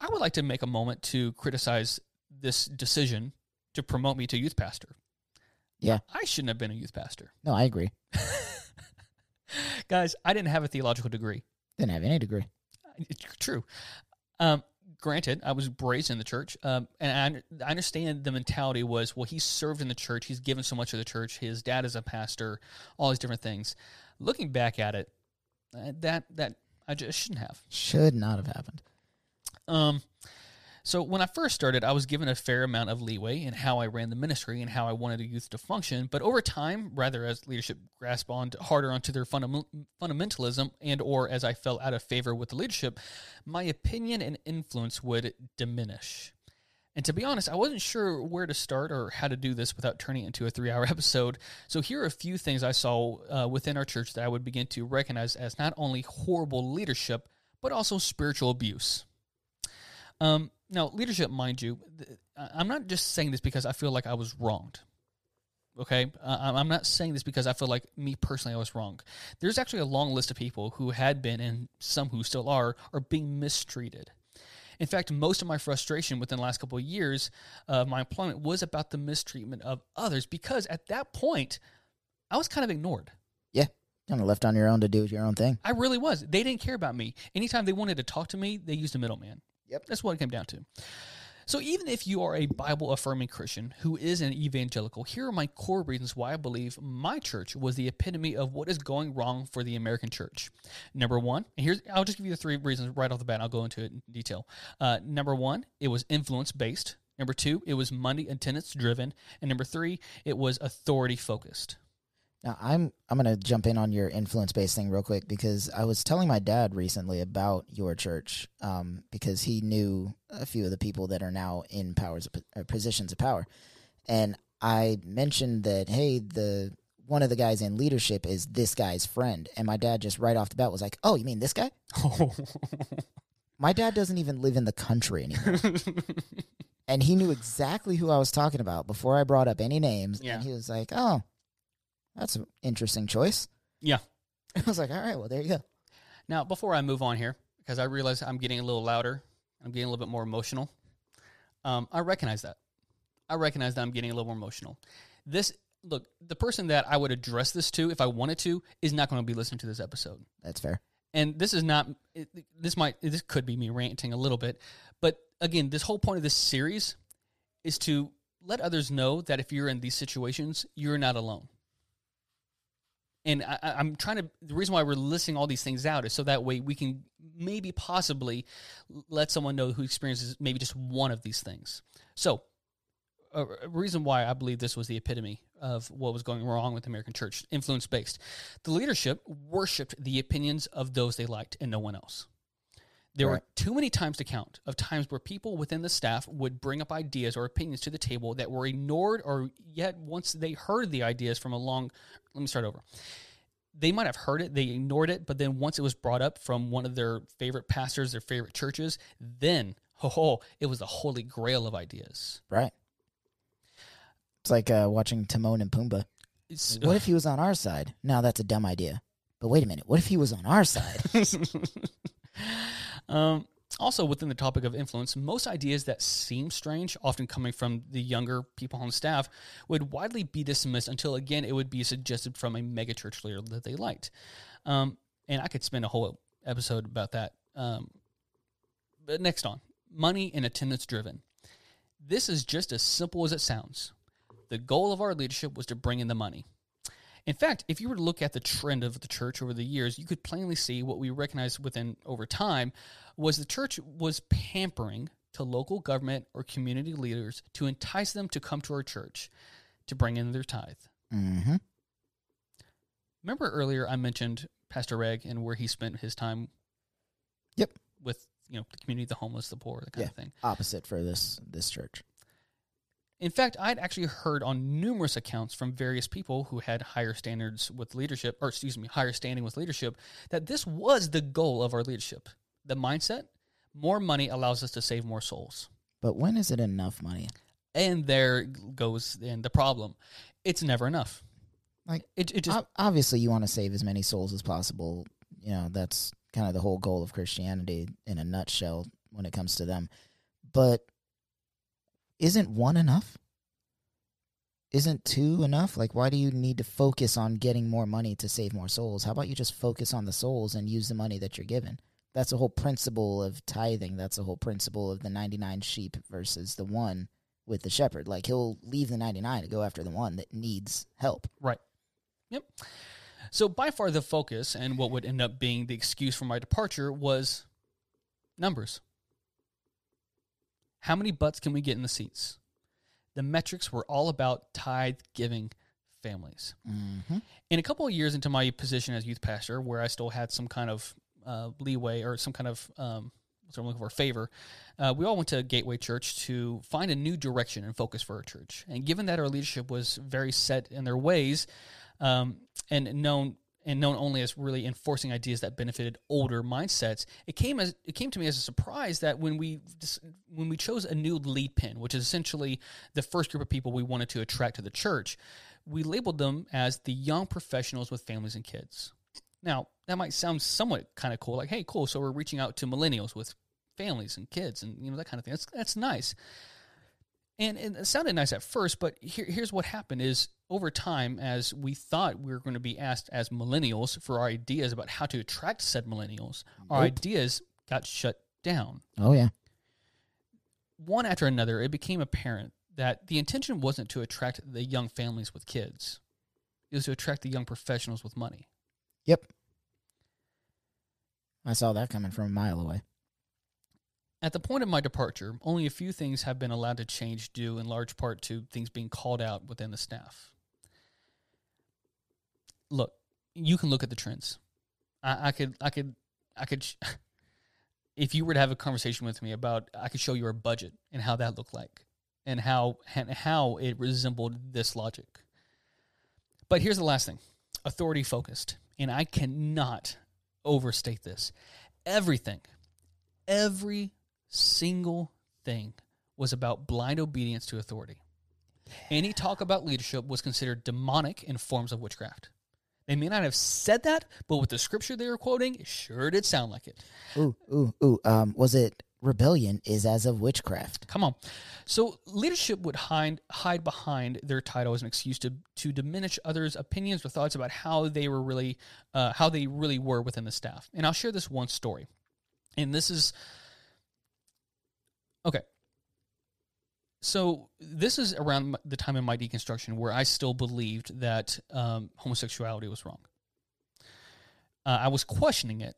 I would like to make a moment to criticize this decision to promote me to youth pastor. Yeah. I shouldn't have been a youth pastor. No, I agree. (laughs) Guys, I didn't have a theological degree. Didn't have any degree. It's (laughs) true. Um, granted, I was raised in the church, um, and I, I understand the mentality was, well, he served in the church, he's given so much to the church, his dad is a pastor, all these different things. Looking back at it, uh, that that I just shouldn't have. Should not have happened. Um, so when I first started, I was given a fair amount of leeway in how I ran the ministry and how I wanted the youth to function. But over time, rather as leadership grasped on harder onto their fundam- fundamentalism, and or as I fell out of favor with the leadership, my opinion and influence would diminish. And to be honest, I wasn't sure where to start or how to do this without turning it into a three-hour (laughs) episode. So here are a few things I saw uh, within our church that I would begin to recognize as not only horrible leadership but also spiritual abuse. Um, now, leadership, mind you, I'm not just saying this because I feel like I was wronged. Okay, I'm I'm not saying this because I feel like me personally I was wrong. There's actually a long list of people who had been and some who still are are being mistreated. In fact, most of my frustration within the last couple of years of my employment was about the mistreatment of others because at that point I was kind of ignored. Yeah. Kind of left on your own to do your own thing. I really was. They didn't care about me. Anytime they wanted to talk to me, they used a middleman. Yep. That's what it came down to. So even if you are a Bible affirming Christian who is an evangelical, here are my core reasons why I believe my church was the epitome of what is going wrong for the American church. Number one, and here's I'll just give you the three reasons right off the bat. I'll go into it in detail. Uh, number one, it was influence based. Number two, it was money attendance driven. And number three, it was authority focused. Now I'm I'm gonna jump in on your influence based thing real quick because I was telling my dad recently about your church um, because he knew a few of the people that are now in powers of, uh, positions of power, and I mentioned that hey the one of the guys in leadership is this guy's friend, and my dad just right off the bat was like, oh you mean this guy? (laughs) my dad doesn't even live in the country anymore. (laughs) and he knew exactly who I was talking about before I brought up any names. Yeah. And he was like, "Oh, that's an interesting choice." Yeah. (laughs) I was like, "All right, well, there you go." Now, before I move on here, because I realize I'm getting a little louder, I'm getting a little bit more emotional. Um, I recognize that. I recognize that I'm getting a little more emotional. This look, the person that I would address this to, if I wanted to, is not going to be listening to this episode. That's fair. and this is not this might this could be me ranting a little bit but again this whole point of this series is to let others know that if you're in these situations you're not alone and I, i'm trying to the reason why we're listing all these things out is so that way we can maybe possibly let someone know who experiences maybe just one of these things so a a reason why I believe this was the epitome of what was going wrong with the American church, influence based. The leadership worshipped the opinions of those they liked and no one else. There were too many times to count of times where people within the staff would bring up ideas or opinions to the table that were ignored, or yet once they heard the ideas from a long, let me start over. They might have heard it, they ignored it, but then once it was brought up from one of their favorite pastors, their favorite churches, then, ho ho, it was the holy grail of ideas. Right. It's like uh, watching Timon and Pumbaa. It's, What if he was on our side? No, that's a dumb idea. But wait a minute. What if he was on our side? (laughs) (laughs) um, also, within the topic of influence, most ideas that seem strange, often coming from the younger people on staff, would widely be dismissed until again it would be suggested from a megachurch leader that they liked. Um, and I could spend a whole episode about that. Um, but next on money and attendance driven. This is just as simple as it sounds. The goal of our leadership was to bring in the money. In fact, if you were to look at the trend of the church over the years, you could plainly see what we recognize within over time was the church was pampering to local government or community leaders to entice them to come to our church to bring in their tithe. mm-hmm. Remember earlier I mentioned Pastor Reg and where he spent his time Yep. with you know the community, the homeless, the poor, that kind Yeah. of thing. Opposite for this this church. In fact, I'd actually heard on numerous accounts from various people who had higher standards with leadership, or excuse me, higher standing with leadership, that this was the goal of our leadership. The mindset more money allows us to save more souls. But when is it enough money? And there goes and the problem. It's never enough. Like, it, it just obviously, you want to save as many souls as possible. You know, that's kind of the whole goal of Christianity in a nutshell when it comes to them. But isn't one enough? Isn't two enough? Like, why do you need to focus on getting more money to save more souls? How about you just focus on the souls and use the money that you're given? That's the whole principle of tithing. That's the whole principle of the 99 sheep versus the one with the shepherd. Like, he'll leave the 99 to go after the one that needs help. Right. Yep. So by far the focus and what would end up being the excuse for my departure was numbers. How many butts can we get in the seats? The metrics were all about tithe giving families. Mm-hmm. In a couple of years into my position as youth pastor, where I still had some kind of uh, leeway or some kind of um, what's I'm looking for favor, uh, we all went to Gateway Church to find a new direction and focus for our church. And given that our leadership was very set in their ways, um, and known and known only as really enforcing ideas that benefited older mindsets, it came as it came to me as a surprise that when we when we chose a new lead pin, which is essentially the first group of people we wanted to attract to the church, we labeled them as the young professionals with families and kids. Now that might sound somewhat kind of cool, like hey, cool, so we're reaching out to millennials with families and kids and you know that kind of thing. That's that's nice. And, and it sounded nice at first, but here, here's what happened: is over time, as we thought we were going to be asked as millennials for our ideas about how to attract said millennials, our ideas got shut down. Oh, yeah. One after another, it became apparent that the intention wasn't to attract the young families with kids; it was to attract the young professionals with money. Yep. I saw that coming from a mile away. At the point of my departure, only a few things have been allowed to change due in large part to things being called out within the staff. Look, you can look at the trends. I, I could, I could, I could. (laughs) if you were to have a conversation with me about, I could show you our budget and how that looked like, and how and how it resembled this logic. But here's the last thing: authority focused, and I cannot overstate this. Everything, every single thing was about blind obedience to authority. Any talk about leadership was considered demonic in forms of witchcraft. They may not have said that, but with the scripture they were quoting, it sure did sound like it. Ooh, ooh, ooh. Um, was it rebellion is as of witchcraft? Come on. So leadership would hide hide behind their title as an excuse to to diminish others' opinions or thoughts about how they were really uh, how they really were within the staff. And I'll share this one story. And this is okay. So this is around the time in my deconstruction where I still believed that um, homosexuality was wrong. Uh, I was questioning it,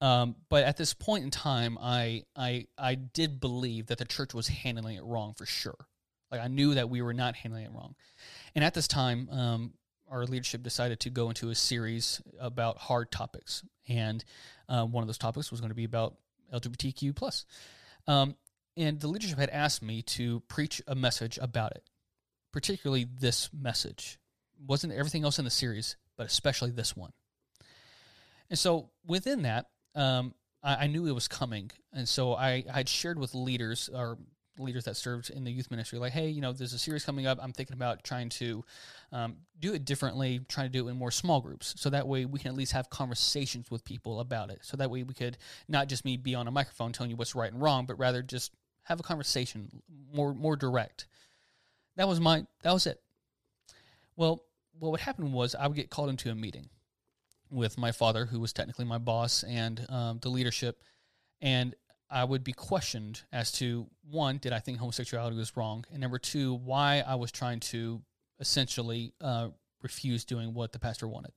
um, but at this point in time, I I I did believe that the church was handling it wrong for sure. Like I knew that we were not handling it wrong, and at this time, um, our leadership decided to go into a series about hard topics, and uh, one of those topics was going to be about LGBTQ plus. Um, and the leadership had asked me to preach a message about it, particularly this message. Wasn't everything else in the series, but especially this one. And so within that, um, I, I, knew it was coming, and so I had shared with leaders or leaders that served in the youth ministry, like, hey, you know, there's a series coming up. I'm thinking about trying to um, do it differently, trying to do it in more small groups, so that way we can at least have conversations with people about it. So that way we could not just me be on a microphone telling you what's right and wrong, but rather just have a conversation more more direct. That was my that was it. Well, what would happen was I would get called into a meeting with my father, who was technically my boss, and um, the leadership, and I would be questioned as to one, did I think homosexuality was wrong, and number two, why I was trying to essentially uh, refuse doing what the pastor wanted.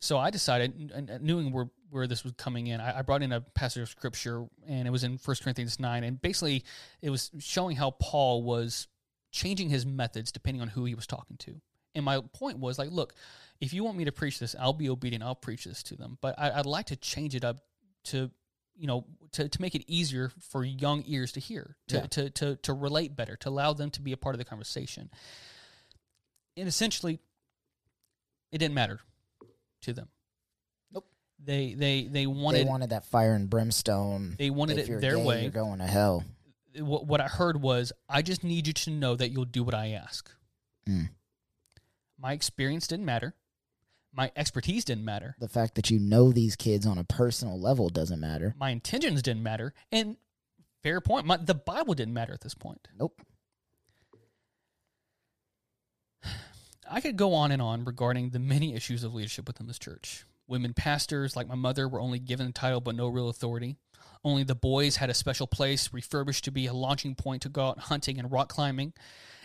So I decided, knowing where where this was coming in, I, I brought in a passage of scripture, and it was in First Corinthians nine, and basically it was showing how Paul was changing his methods depending on who he was talking to. And my point was like, look, if you want me to preach this, I'll be obedient. I'll preach this to them, but I, would like to change it up to you know to, to make it easier for young ears to hear to, yeah. to, to to relate better to allow them to be a part of the conversation and essentially it didn't matter to them. Nope. They they they wanted they wanted that fire and brimstone. They wanted it their gay, way. You're going to hell. What, what I heard was, I just need you to know that you'll do what I ask. Mm. My experience didn't matter. My expertise didn't matter. The fact that you know these kids on a personal level doesn't matter. My intentions didn't matter. And fair point. My, the Bible didn't matter at this point. Nope. I could go on and on regarding the many issues of leadership within this church. Women pastors, like my mother, were only given a title but no real authority. Only the boys had a special place, refurbished to be a launching point to go out hunting and rock climbing.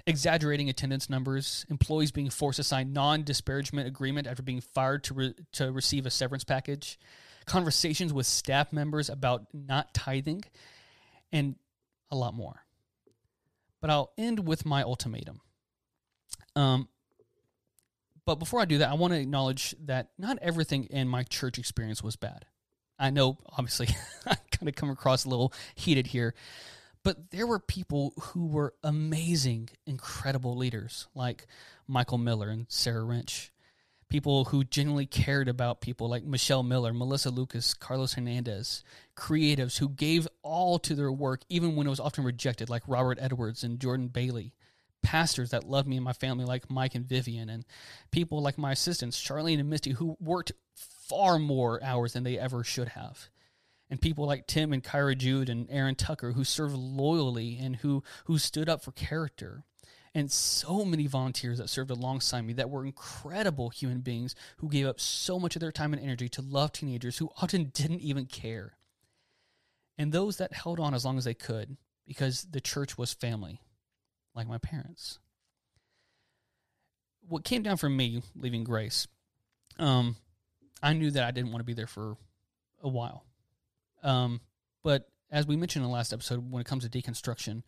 Exaggerating attendance numbers, employees being forced to sign non-disparagement agreement after being fired to re- to receive a severance package, conversations with staff members about not tithing, and a lot more. But I'll end with my ultimatum. Um, but before I do that, I want to acknowledge that not everything in my church experience was bad. I know, obviously, (laughs) I kind of come across a little heated here, but there were people who were amazing, incredible leaders like Michael Miller and Sarah Wrench. People who genuinely cared about people like Michelle Miller, Melissa Lucas, Carlos Hernandez, creatives who gave all to their work even when it was often rejected, like Robert Edwards and Jordan Bailey pastors that love me and my family, like Mike and Vivian, and people like my assistants, Charlene and Misty, who worked far more hours than they ever should have. And people like Tim and Kyra Jude and Aaron Tucker, who served loyally and who, who stood up for character. And so many volunteers that served alongside me that were incredible human beings who gave up so much of their time and energy to love teenagers who often (laughs) didn't even care. And those that held on as long as they could because the church was family like my parents. What came down for me leaving Grace, um, I knew that I didn't want to be there for a while. Um, but as we mentioned in the last episode, when it comes to deconstruction,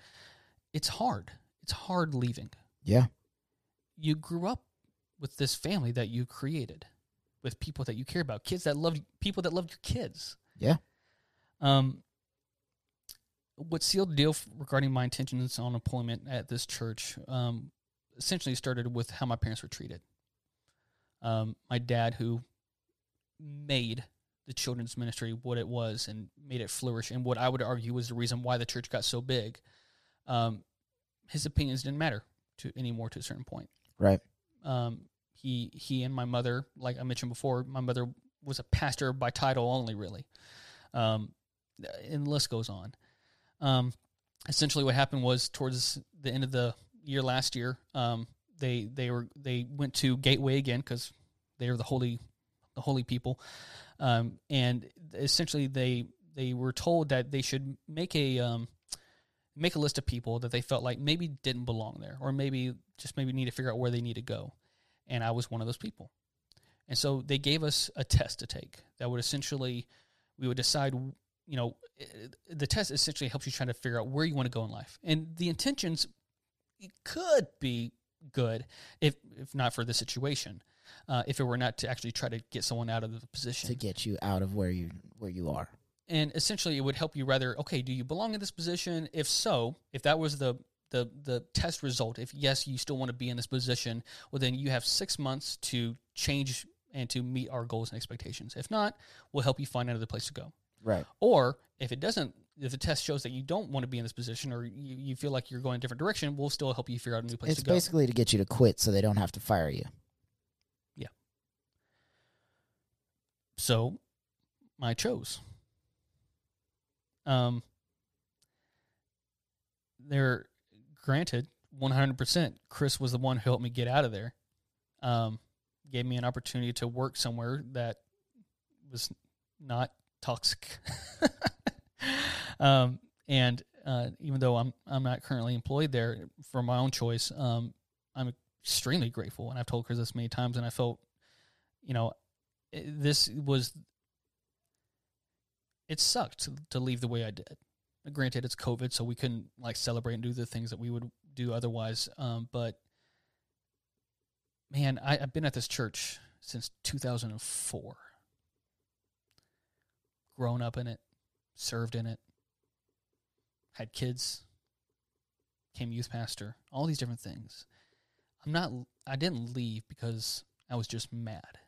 it's hard. It's hard leaving. Yeah. You grew up with this family that you created, with people that you care about, kids that love people that loved your kids. Yeah. Um, what sealed the deal regarding my intentions on employment at this church um, essentially started with how my parents were treated. Um, my dad, who made the children's ministry what it was and made it flourish, and what I would argue was the reason why the church got so big, um, his opinions didn't matter to anymore to a certain point. Right. Um, he he and my mother, like I mentioned before, my mother was a pastor by title only, really. Um, and the list goes on. Um, essentially, what happened was towards the end of the year last year, um, they they were they went to Gateway again because they are the holy the holy people, um, and essentially they they were told that they should make a um, make a list of people that they felt like maybe didn't belong there, or maybe just maybe need to figure out where they need to go, and I was one of those people, and so they gave us a test to take that would essentially we would decide you know the test essentially helps you try to figure out where you want to go in life. And the intentions could be good if if not for the situation uh, if it were not to actually try to get someone out of the position. To get you out of where you where you are. and essentially it would help you rather okay do you belong in this position? If so if that was the the the test result if yes you still want to be in this position well then you have six months to change and to meet our goals and expectations. If not we'll help you find another place to go Right. or if it doesn't, if the test shows that you don't want to be in this position or you, you feel like you're going a different direction, we'll still help you figure out a new place It's to go. basically to get you to quit so they don't have to fire you. Yeah. So I chose. Um, they're granted 100%. Chris was the one who helped me get out of there. Um, gave me an opportunity to work somewhere that was not toxic. um, and uh, even though I'm I'm not currently employed there for my own choice, um, I'm extremely grateful, and I've told Chris this many times, and I felt, you know, this was. It sucked to, to leave the way I did. Granted, it's COVID, so we couldn't like celebrate and do the things that we would do otherwise. Um, but man, I, I've been at this church since 2004 grown up in it, served in it, had kids, became youth pastor, all these different things. I'm not I didn't leave because I was just mad.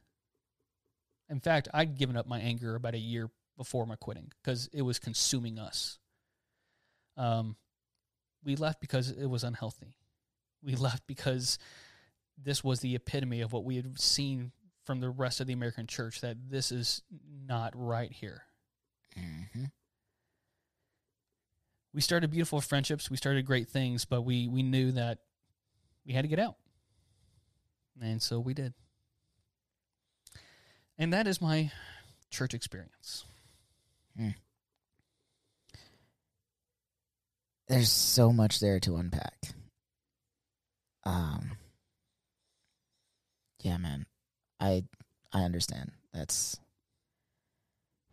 In fact, I'd given up my anger about a year before my quitting because it was consuming us. Um, we left because it was unhealthy. We (laughs) left because this was the epitome of what we had seen from the rest of the American church that this is not right here. Mm-hmm. we started beautiful friendships. We started great things, but we we knew that we had to get out, and so we did. And that is my church experience. There's so much there to unpack. Um. Yeah, man. I I understand. That's.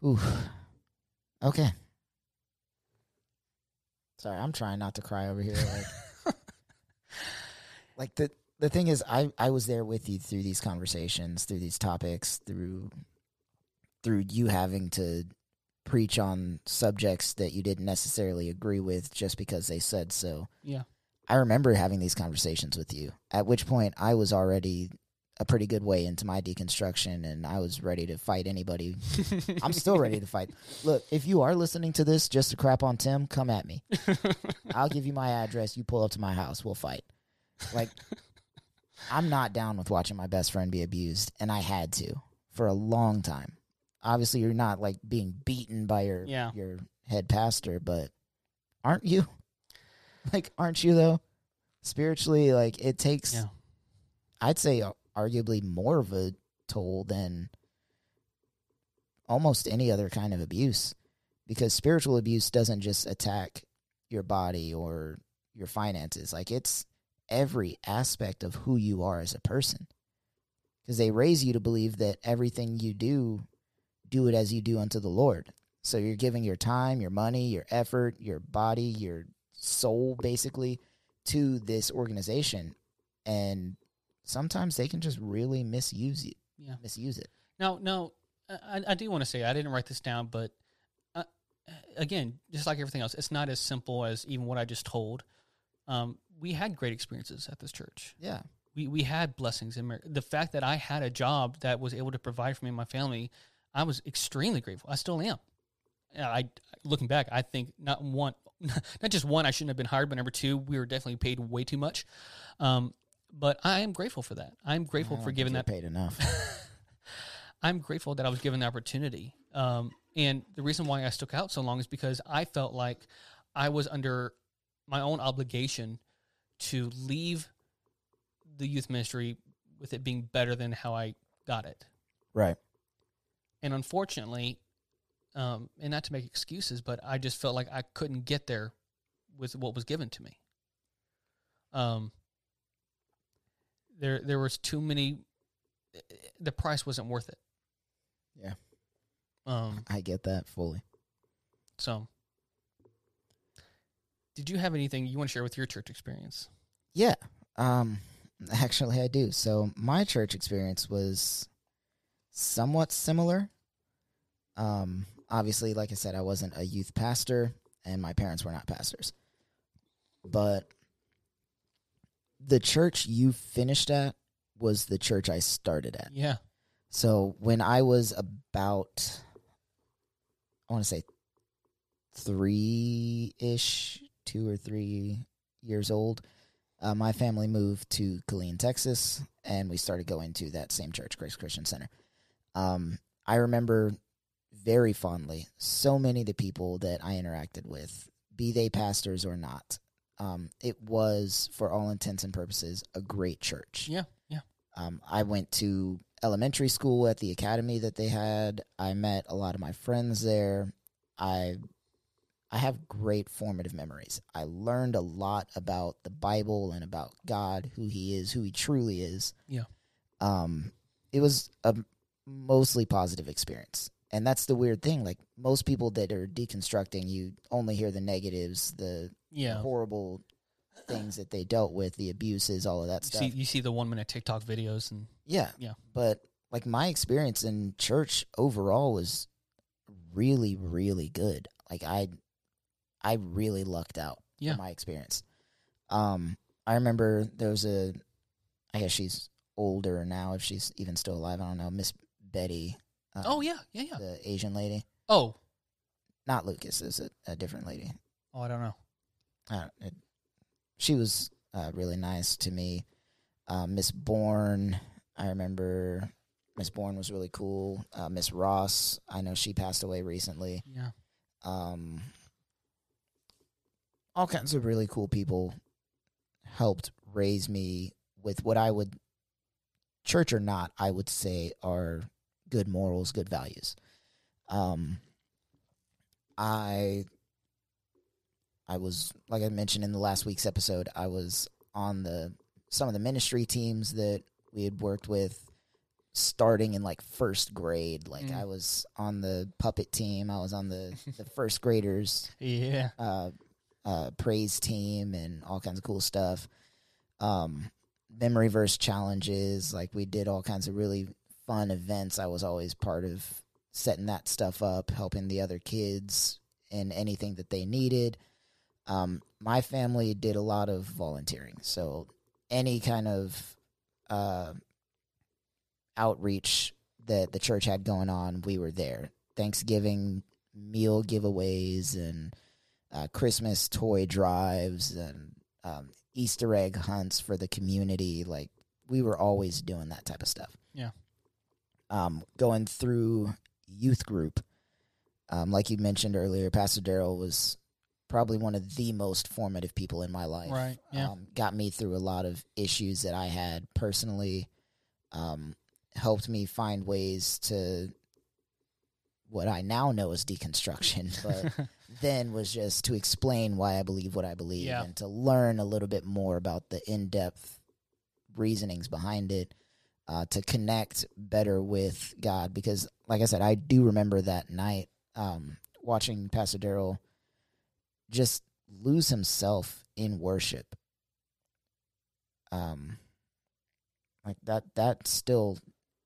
Ooh. Okay. Sorry, I'm trying not to cry over here. Like, (laughs) like the the thing is, I I was there with you through these conversations, through these topics, through through you having to preach on subjects that you didn't necessarily agree with just because they said so. Yeah. I remember having these conversations with you, at which point I was already a pretty good way into my deconstruction and I was ready to fight anybody. (laughs) I'm still ready to fight. Look, if you are listening to this just to crap on Tim, come at me. (laughs) I'll give you my address. You pull up to my house. We'll fight. Like, I'm not down with watching my best friend be abused, and I had to for a long time. Obviously, you're not like being beaten by your Yeah. your head pastor, but aren't you? (laughs) Like, aren't you though? Spiritually, like it takes. Yeah. I'd say uh, arguably more of a toll than almost any other kind of abuse, because spiritual abuse doesn't just attack your body or your finances. Like it's every aspect of who you are as a person. Because they raise you to believe that everything you do, do it as you do unto the Lord. So you're giving your time, your money, your effort, your body, your soul basically to this organization and sometimes they can just really misuse it. Yeah. Misuse it. Now, now, I, I do want to say I didn't write this down, but uh, again, just like everything else, it's not as simple as even what I just told. Um, we had great experiences at this church. Yeah. We we had blessings in the fact that I had a job that was able to provide for me and my family. I was extremely grateful. I still am. I looking back, I think not one, (laughs) not just one, I shouldn't have been hired, but number two, we were definitely paid way too much. Um, but I am grateful for that. I'm grateful for giving that paid enough. (laughs) I'm grateful that I was given the opportunity. Um, and the reason why I stuck out so long is because I felt like I was under my own obligation to leave the youth ministry with it being better than how I got it. right. And unfortunately, um, and not to make excuses, but I just felt like I couldn't get there with what was given to me. Um, there, there was too many. The price wasn't worth it. Yeah. Um. I get that fully. So, did you have anything you want to share with your church experience? Yeah. Um actually I do. So my church experience was somewhat similar. Um obviously like I said I wasn't a youth pastor and my parents were not pastors. But the church you finished at was the church I started at. Yeah. So when I was about, I want to say three ish, two or three years old, uh, my family moved to Killeen, Texas, and we started going to that same church, Grace Christian Center. Um, I remember very fondly so many of the people that I interacted with, be they pastors or not. Um, it was, for all intents and purposes, a great church. Yeah. Yeah. Um, I went to elementary school at the academy that they had. I met a lot of my friends there. I I have great formative memories. I learned a lot about the Bible and about God, who He is, who He truly is. Yeah. Um, it was a mostly positive experience, and that's the weird thing. Like most people that are deconstructing, you only hear the negatives, the Yeah. horrible things that they dealt with, the abuses, all of that You stuff. see, you see the one minute TikTok videos, and Yeah. Yeah. But like my experience in church overall was really, really good. Like I I really lucked out Yeah. my experience. Um I remember there was a I guess she's older now if she's even still alive, I don't know, Miss Betty. Um, oh yeah, yeah, yeah. The Asian lady. Oh, Not Lucas, is a, a different lady. oh, I don't know. uh, it, she was uh, really nice to me. Uh, Miss Bourne, I remember Miss Bourne was really cool. Uh, Miss Ross, I know she passed away recently. Yeah. Um, all kinds of really cool people helped raise me with what I would, church or not, I would say are good morals, good values. Um, I I was like I mentioned in the last week's episode, I was on the some of the ministry teams that we had worked with starting in like first grade. Like Mm. I was on the puppet team, I was on the (laughs) the first graders Yeah. uh uh praise team and all kinds of cool stuff. Um memory verse challenges, like we did all kinds of really fun events. I was always part of setting that stuff up, helping the other kids in anything that they needed. Um, my family did a lot of volunteering, so any kind of uh, outreach that the church had going on, we were there. Thanksgiving meal giveaways and uh, Christmas toy drives and um, Easter egg hunts for the community. Like we were always doing that type of stuff. Yeah. Um, going through youth group, um, like you mentioned earlier, Pastor Daryl was probably one of the most formative people in my life. Right. Yeah. Um, got me through a lot of issues that I had personally. Um, helped me find ways to what I now know as deconstruction, (laughs) but then was just to explain why I believe what I believe Yeah. and to learn a little bit more about the in depth reasonings behind it, uh, to connect better with God. Because, like I said, I do remember that night um, watching Pastor Daryl just lose himself in worship. Um, like that that still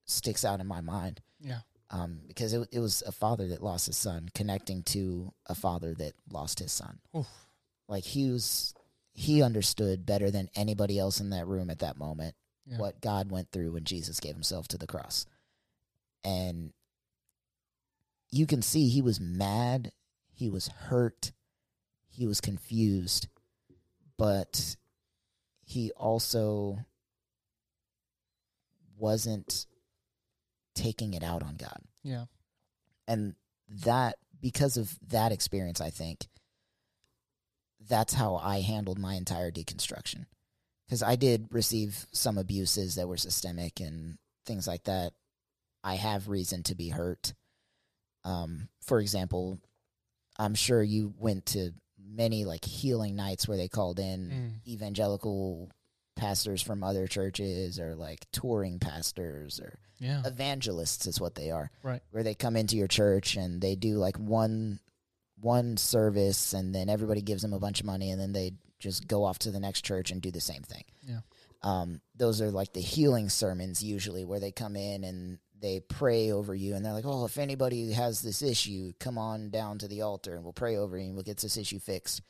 sticks out in my mind. Yeah. Um, because it it was a father that lost his son connecting to a father that lost his son. Oof. Like he was he understood better than anybody else in that room at that moment Yeah. what God went through when Jesus gave himself to the cross. And you can see he was mad, he was hurt, he was confused, but he also wasn't taking it out on God. Yeah. And that, because of that experience, I think that's how I handled my entire deconstruction. Because I did receive some abuses that were systemic and things like that. I have reason to be hurt. Um, for example, I'm sure you went to many like healing nights where they called in Mm. evangelical pastors from other churches or like touring pastors or Yeah. evangelists is what they are Right. where they come into your church and they do like one one service and then everybody gives them a bunch of money and then they just go off to the next church and do the same thing. Yeah. um, those are like the healing sermons usually where they come in and they pray over you and they're like oh if anybody has this issue come on down to the altar and we'll pray over you and we'll get this issue fixed.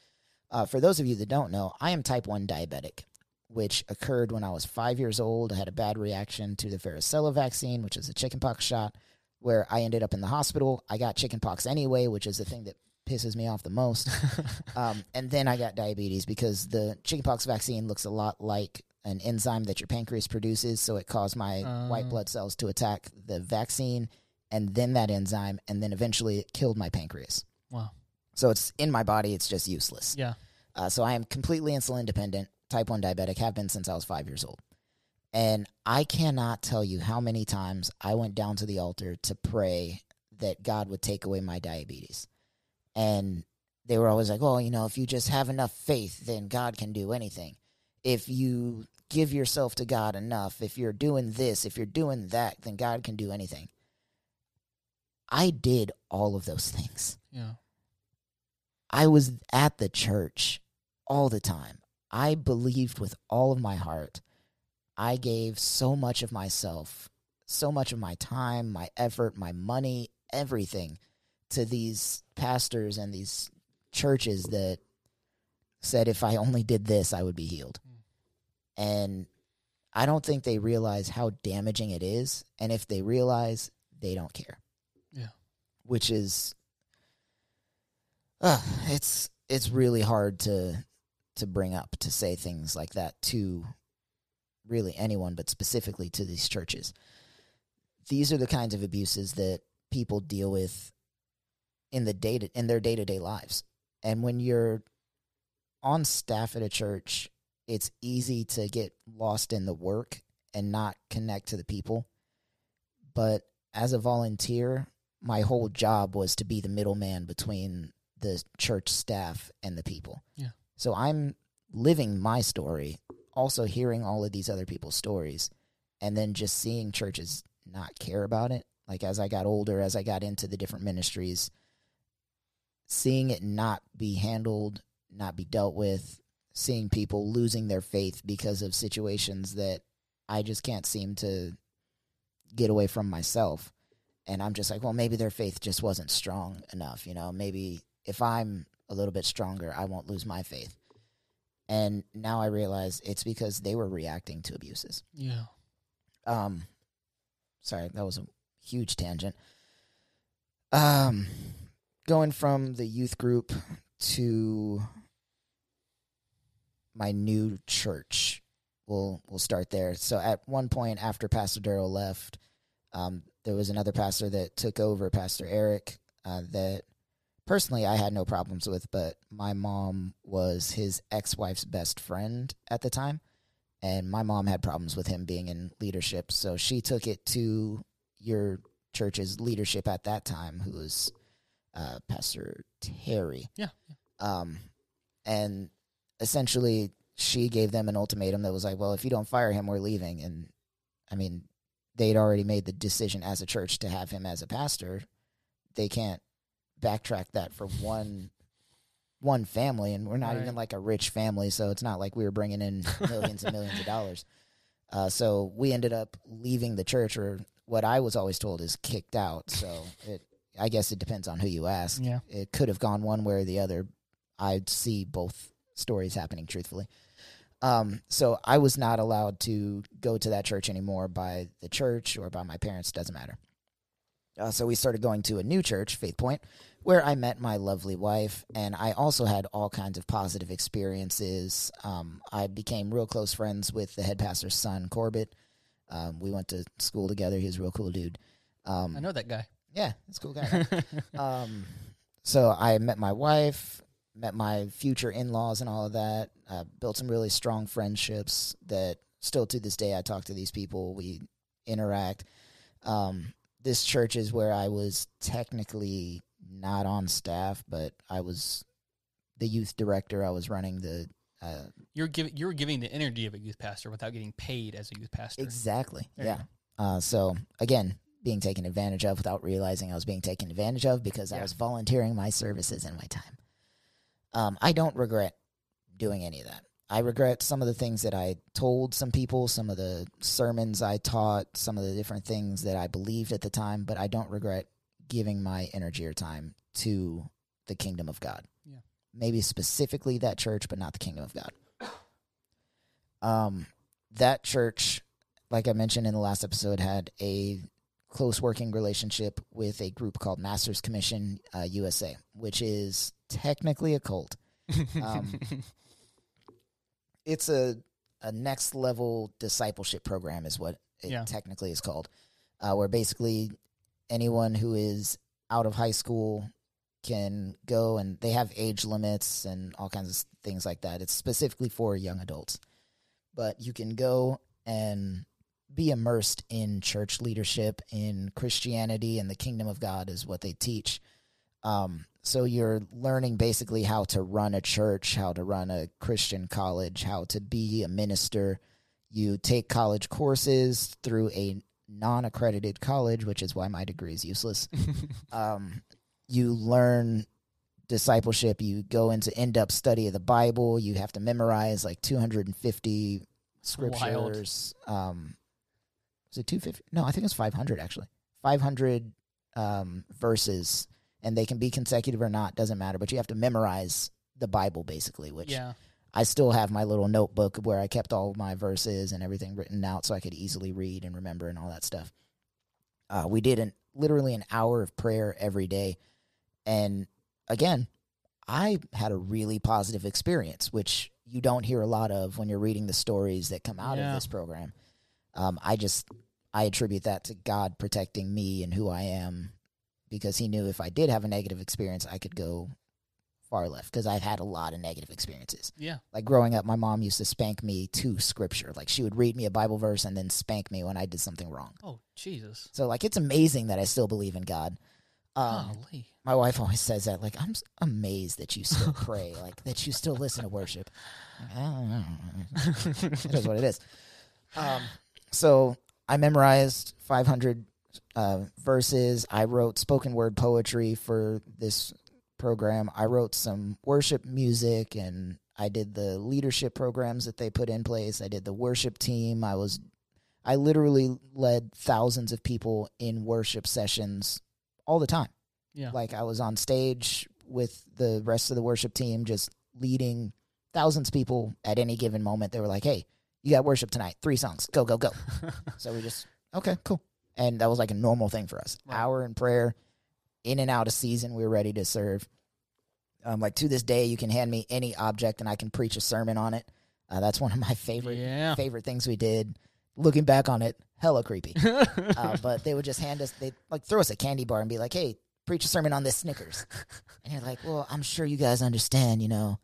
Uh, for those of you that don't know i am type 1 diabetic which occurred when i was five years old. I had a bad reaction to the varicella vaccine which is a chickenpox shot where i ended up in the hospital. I got chickenpox anyway which is the thing that pisses me off the most (laughs) um, and then I got diabetes because the chickenpox vaccine looks a lot like an enzyme that your pancreas produces. So it caused my white Uh. blood cells to attack the vaccine and then that enzyme. And then eventually it killed my pancreas. wow. So it's in my body, it's just useless. Yeah. Uh, so I am completely insulin dependent, type 1 diabetic, have been since I was five years old. And I cannot tell you how many times I went down to the altar to pray that God would take away my diabetes. And they were always like, well, you know, if you just have enough faith, then God can do anything. If you give yourself to God enough, if you're doing this, if you're doing that, then God can do anything. I did all of those (laughs) things. Yeah. I was at the church all the time. I believed with all of my heart. I gave so much of myself, so much of my time, my effort, my money, everything to these pastors and these churches that said if I only did this, I would be healed. And I don't think they realize how damaging it is. And if they realize, they don't care. Yeah. Which is uh, it's it's really hard to to bring up to say things like that to really anyone but specifically to these churches these are the kinds of abuses that people deal with in the day to, in their day-to-day lives and when you're on staff at a church it's easy to get lost in the work and not connect to the people but as a volunteer my whole job was to be the middleman between the church staff and the people. Yeah. So I'm living my story, also hearing all of these other people's stories, and then just seeing churches not care about it. Like as I got older, as I got into the different ministries, seeing it not be handled, not be dealt with, seeing people losing their faith because of situations that I just can't seem to get away from myself and I'm just like, well, maybe their faith just wasn't strong enough, you know. Maybe if I'm a little bit stronger, I won't lose my faith. And now I realize it's because they were reacting to abuses. Yeah. Um, sorry, that was a huge tangent. Um, going from the youth group to my new church. We'll we'll start there. So at one point after Pastor Darrell left, um, there was another pastor that took over, Pastor Eric, uh, that personally I had no problems with, but my mom was his ex wife's best friend at the time. And my mom had problems with him being in leadership. So she took it to your church's leadership at that time, who was uh, Pastor Terry. Yeah. Um, and essentially, she gave them an ultimatum that was like, well, if you don't fire him, we're leaving. And I mean, they'd already made the decision as a church to have him as a pastor. They can't backtrack that for one one family, and we're not Right. even like a rich family, so it's not like we were bringing in (laughs) millions and millions of dollars. Uh, so we ended up leaving the church, or what I was always told is kicked out. So it, I guess it depends on who you ask. Yeah. It could have gone one way or the other. I'd see both stories happening truthfully. Um, so I was not allowed to go to that church anymore by the church or by my parents, doesn't matter. Uh, so we started going to a new church, Faith Point, where I met my lovely wife, and I also had all kinds of positive experiences. Um, I became real close friends with the head pastor's son, Corbett. Um, we went to school together. He was a real cool dude. Um, I know that guy. Yeah, that's a cool guy. (laughs) um, so I met my wife, met my future in laws, and all of that. Uh, built some really strong friendships that still to this day I talk to these people. We interact. Um, this church is where I was technically not on staff, but I was the youth director. I was running the uh, You're giving you're giving the energy of a youth pastor without getting paid as a youth pastor. Exactly. There you yeah. Uh, so again, being taken advantage of without realizing I was being taken advantage of because I was volunteering my services and my time. Um, I don't regret doing any of that. I regret some of the things that I told some people, some of the sermons I taught, some of the different things that I believed at the time, but I don't regret giving my energy or time to the kingdom of God. Yeah. Maybe specifically that church, but not the kingdom of God. (coughs) Um, that church, like I mentioned in the last episode, had a close working relationship with a group called Masters Commission uh, USA, which is technically a cult. (laughs) Um, it's a a next level discipleship program is what it Yeah. technically is called uh, where basically anyone who is out of high school can go and they have age limits and all kinds of things like that it's specifically for young adults but you can go and be immersed in church leadership in christianity and the kingdom of god is what they teach um, so you're learning basically how to run a church, how to run a Christian college, how to be a minister. You take college courses through a non-accredited college, which is why my degree is useless. (laughs) um, you learn discipleship. You go into in-depth study of the Bible. You have to memorize like 250 scriptures. Um, is it 250? No, I think it's 500 actually. 500 um, verses and they can be consecutive or not doesn't matter but you have to memorize the bible basically which yeah. i still have my little notebook where i kept all my verses and everything written out so i could easily read and remember and all that stuff uh, we did an literally an hour of prayer every day and again i had a really positive experience which you don't hear a lot of when you're reading the stories that come out Yeah. of this program um, i just i attribute that to god protecting me and who i am because he knew if I did have a negative experience, I could go far left because I've had a lot of negative experiences. Yeah. Like growing up, my mom used to spank me to scripture. Like she would read me a Bible verse and then spank me when I did something wrong. Oh Jesus. So like it's amazing that I still believe in God. Um, Golly. my wife always says that. Like I'm amazed that you still (laughs) pray, like that you still listen to worship. (laughs) Like, I don't know. it is what it is. Um, so I memorized 500 uh, verses. I wrote spoken word poetry for this program. I wrote some worship music and I did the leadership programs that they put in place. I did the worship team. I was, I literally led thousands of people in worship sessions all the time. Yeah. Like I was on stage with the rest of the worship team, just leading thousands of people at any given moment. They were like, "Hey, you got worship tonight. Three songs. Go, go, go." (laughs) so we just okay, cool. And that was like a normal thing for us. Right. Hour in prayer, in and out of season. We were ready to serve. Um, like to this day, you can hand me any object and I can preach a sermon on it. Uh, that's one of my favorite yeah. favorite things we did. Looking back on it, hella creepy. (laughs) Uh, but they would just hand us, they like throw us a candy bar and be like, "Hey, preach a sermon on this Snickers," (laughs) and you're like, "Well, I'm sure you guys understand, you know,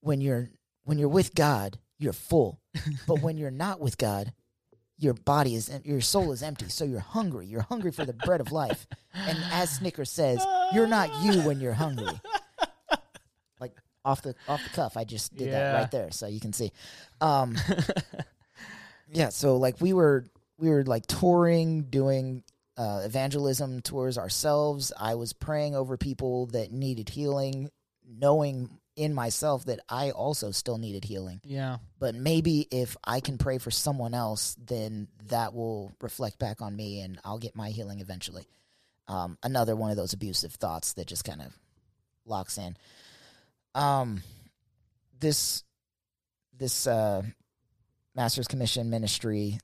when you're when you're with God, you're full, but when you're not with God, your body is your soul is empty, so you're hungry. You're hungry for the bread of life, and as snicker says, you're not you when you're hungry." Like off the off the cuff, I just did that right there, so you can see. Um, (laughs) yeah, so like we were we were like touring, doing uh, evangelism tours ourselves. I was praying over people that needed healing, knowing in myself that I also still needed healing. Yeah. But maybe if I can pray for someone else, then that will reflect back on me and I'll get my healing eventually. Um, another one of those abusive thoughts that just kind of locks in. Um, this this uh, Master's Commission ministry,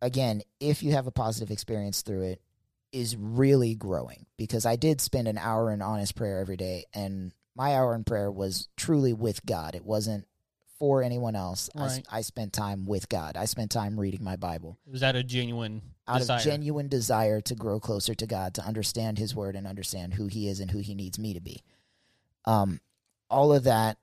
again, if you have a positive experience through it, is really growing because I did spend an hour in honest prayer every day, and my hour in prayer was truly with God. It wasn't for anyone else. Right. I, I spent time with God. I spent time reading my Bible Was that a genuine out desire? of genuine desire to grow closer to God, to understand His Word and understand who He is and who He needs me to be. Um, all of that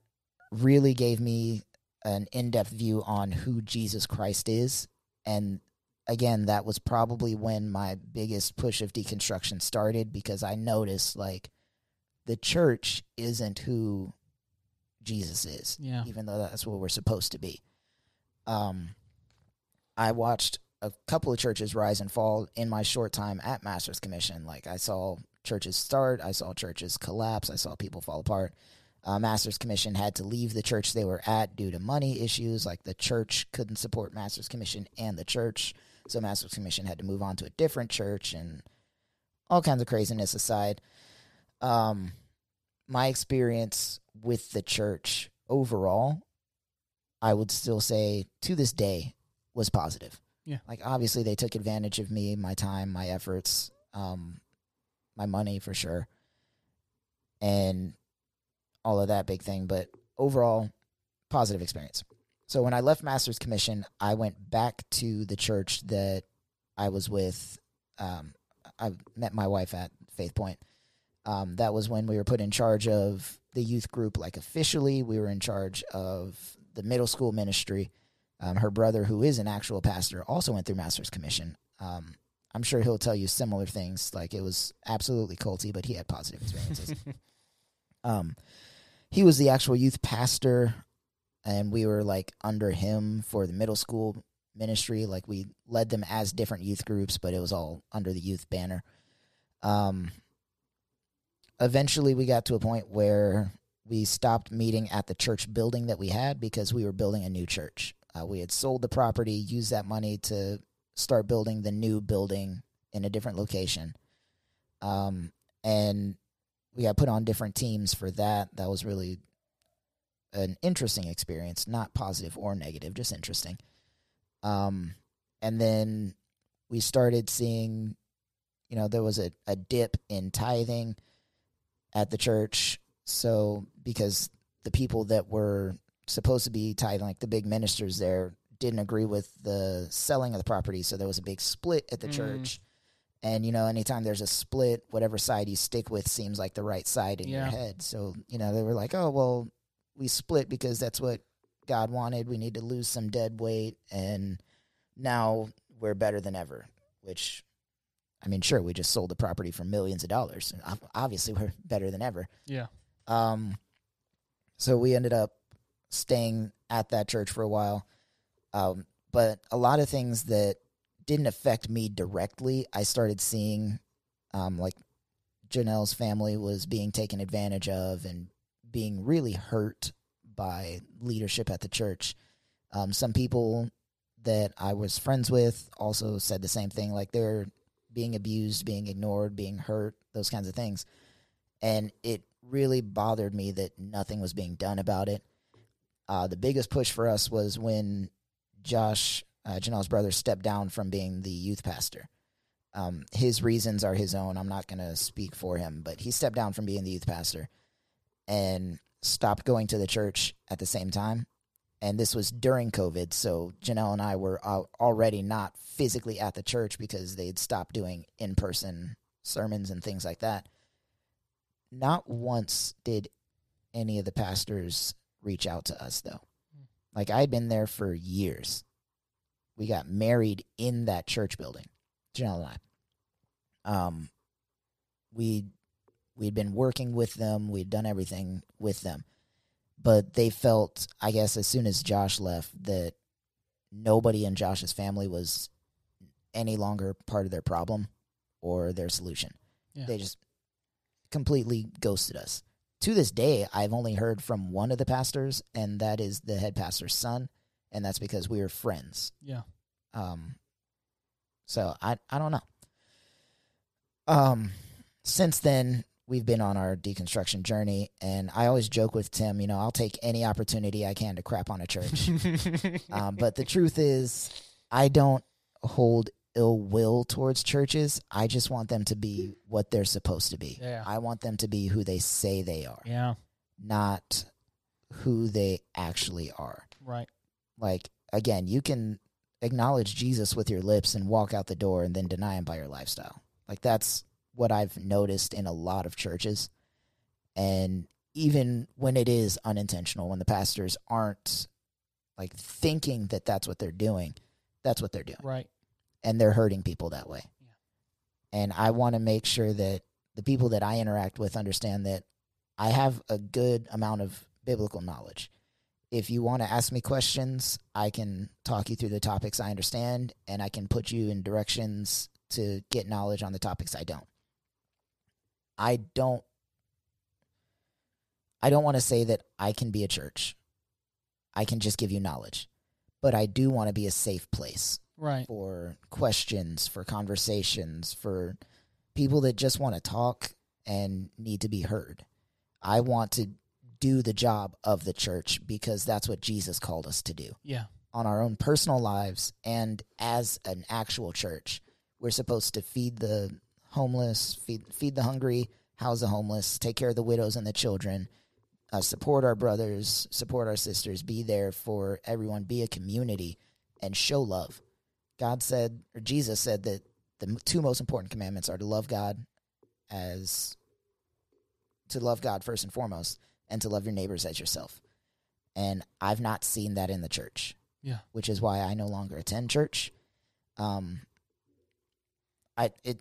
really gave me an in-depth view on who Jesus Christ is, and again, that was probably when my biggest push of deconstruction started because I noticed like the church isn't who Jesus is yeah. even though that's what we're supposed to be. Um, I watched a couple of churches rise and fall in my short time at Masters Commission. Like I saw churches start, I saw churches collapse, I saw people fall apart. Uh, Masters Commission had to leave the church they were at due to money issues. Like the church couldn't support Masters Commission and the church, so Masters Commission had to move on to a different church, and all kinds of craziness aside. Um, my experience with the church overall, I would still say to this day was positive. Yeah. Like obviously they took advantage of me, my time, my efforts, um, my money for sure. And all of that big thing, but overall positive experience. So when I left Master's Commission, I went back to the church that I was with. Um, I met my wife at Faith Point. Um, that was when we were put in charge of the youth group, like officially. We were in charge of the middle school ministry. Um, her brother, who is an actual pastor, also went through Master's Commission. Um, I'm sure he'll tell you similar things. Like it was absolutely culty, but he had positive experiences. (laughs) um, he was the actual youth pastor, and we were like under him for the middle school ministry. Like we led them as different youth groups, but it was all under the youth banner. Um, eventually we got to a point where we stopped meeting at the church building that we had because we were building a new church. Uh, we had sold the property, used that money to start building the new building in a different location. Um, and we got put on different teams for that. That was really an interesting experience, not positive or negative, just interesting. Um, and then we started seeing, you know, there was a, a dip in tithing at the church. So because the people that were supposed to be tithing, like the big ministers there, didn't agree with the selling of the property, so there was a big split at the Mm. church. And you know, anytime there's a split, whatever side you stick with seems like the right side in Yeah. your head. So you know, they were like, "Oh well, we split because that's what God wanted. We need to lose some dead weight, and now we're better than ever." Which, I mean, sure, we just sold the property for millions of dollars. and Obviously, we're (laughs) better than ever. Yeah. Um, so we ended up staying at that church for a while. Um, but a lot of things that didn't affect me directly, I started seeing, um, like Janelle's family was being taken advantage of and being really hurt by leadership at the church. Um, some people that I was friends with also said the same thing, like they're being abused, being ignored, being hurt, those kinds of things. And it really bothered me that nothing was being done about it. Uh, the biggest push for us was when Josh, uh, Janelle's brother, stepped down from being the youth pastor. Um, his reasons are his own. I'm not going to speak for him, but he stepped down from being the youth pastor and stopped going to the church at the same time. And this was during COVID, so Janelle and I were already not physically at the church because they'd stopped doing in person sermons and things like that. Not once did any of the pastors reach out to us, though. Like, I'd been there for years. We got married in that church building, Janelle and I. Um, we we'd been working with them. We'd done everything with them, but they felt, I guess, as soon as Josh left, that nobody in Josh's family was any longer part of their problem. or their solution. Yeah. They just completely ghosted us. To this day, I've only heard from one of the pastors, and that is the head pastor's son, and that's because we were friends. Yeah. Um, so I I don't know. Um, since then we've been on our deconstruction journey, and I always joke with Tim, you know, I'll take any opportunity I can to crap on a church. (laughs) um, but the truth is, I don't hold ill will towards churches. I just want them to be what they're supposed to be. Yeah. I want them to be who they say they are, yeah. not who they actually are. Right. Like again, you can acknowledge Jesus with your lips and walk out the door and then deny him by your lifestyle. Like that's what I've noticed in a lot of churches. And even when it is unintentional, when the pastors aren't like thinking that that's what they're doing, that's what they're doing. Right. And they're hurting people that way. Yeah. And I want to make sure that the people that I interact with understand that I have a good amount of biblical knowledge. If you want to ask me questions, I can talk you through the topics I understand and I can put you in directions to get knowledge on the topics I don't. I don't I don't want to say that I can be a church. I can just give you knowledge. But I do want to be a safe place Right. for questions, for conversations, for people that just want to talk and need to be heard. I want to do the job of the church because that's what Jesus called us to do Yeah. on our own personal lives and as an actual church. We're supposed to feed the homeless, feed feed the hungry, house the homeless, take care of the widows and the children, uh, support our brothers, support our sisters, be there for everyone, be a community, and show love. God said, or Jesus said that the two most important commandments are to love God as to love God first and foremost, and to love your neighbors as yourself. And I've not seen that in the church Yeah. which is why I no longer attend church. Um, I it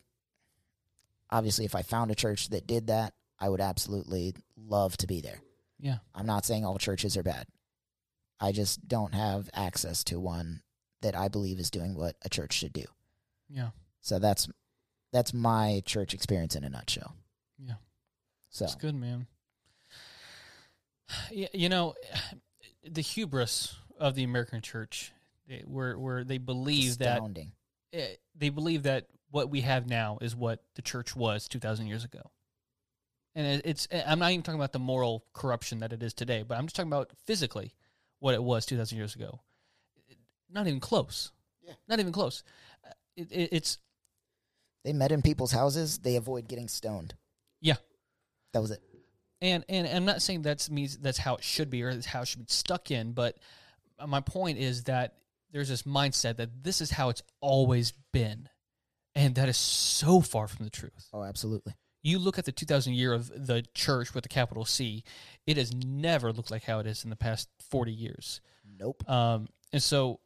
obviously if I found a church that did that, I would absolutely love to be there. Yeah. I'm not saying all churches are bad. I just don't have access to one that I believe is doing what a church should do. Yeah. So that's that's my church experience in a nutshell. Yeah. So That's good, man. Yeah, you know, the hubris of the American church, where where they believe that astounding. eh, they believe that what we have now is what the church was two thousand years ago, and it's I'm not even talking about the moral corruption that it is today, but I'm just talking about physically what it was two thousand years ago. Not even close. Yeah. Not even close. Uh, It, it, it's They met in people's houses. They avoid getting stoned. Yeah. That was it. and and I'm not saying that's means that's how it should be or that's how it should be stuck in, but my point is that there's this mindset that this is how it's always been, and that is so far from the truth. Oh, absolutely. You look at the 2000 year of the church with a capital C, it has never looked like how it is in the past 40 years. Nope. Um, and so,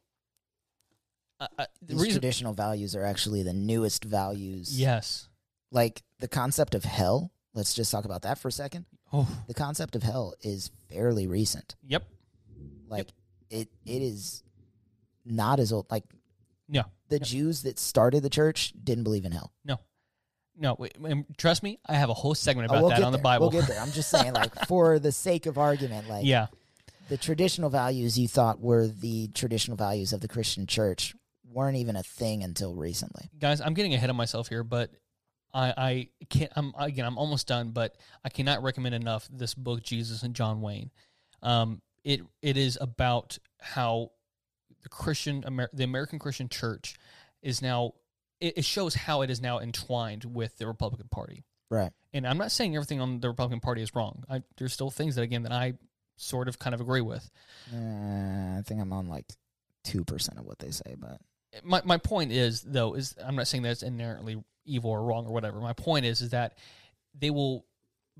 uh, uh, the These reason, traditional values are actually the newest values. yes, Like the concept of hell. Let's just talk about that for a second. oh, The concept of hell is fairly recent. yep, Like it it is not as old like yeah. the Yep. Jews that started the church didn't believe in hell. No, wait, and trust me, I have a whole segment Oh, about we'll that on the. Bible. We'll get there. I'm just saying, like, for (laughs) the sake of argument, like yeah, the traditional values you thought were the traditional values of the Christian church weren't even a thing until recently. guys, I'm getting ahead of myself here, but I, I can't. I'm again. I'm almost done, but I cannot recommend enough this book, Jesus and John Wayne. Um, it it is about how the Christian Amer- the American Christian Church is now. It, it shows how it is now entwined with the Republican Party. Right. And I'm not saying everything on the Republican Party is wrong. I, there's still things that again that I sort of kind of agree with. Uh, I think I'm on like two percent of what they say, but my my point is though is I'm not saying that it's inherently evil or wrong or whatever. My point is is that they will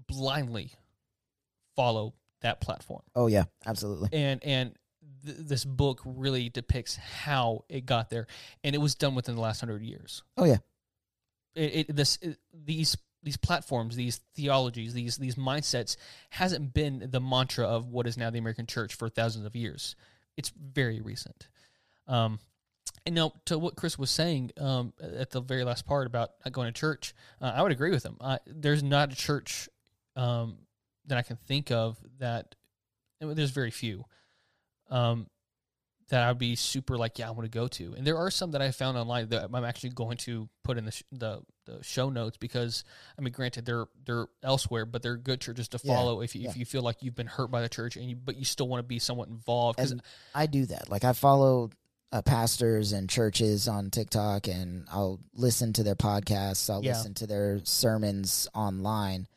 blindly follow that platform, oh yeah, absolutely. and and th- this book really depicts how it got there, and it was done within the last hundred years. Oh yeah, It, it this it, these these platforms, these theologies, these these mindsets hasn't been the mantra of what is now the American church for thousands of years. It's very recent. Um, And now, to what Chris was saying um, at the very last part about not going to church, uh, I would agree with him. Uh, there's not a church um, that I can think of that there's very few um, that I'd be super like, yeah, I want to go to. And there are some that I found online that I'm actually going to put in the sh- the, the show notes because I mean, granted, they're they're elsewhere, but they're good churches to Yeah, follow if you, yeah. if you feel like you've been hurt by the church and you but you still want to be somewhat involved. 'Cause- And I do that. Like I follow uh, pastors and churches on TikTok, and I'll listen to their podcasts. I'll Yeah. listen to their sermons online.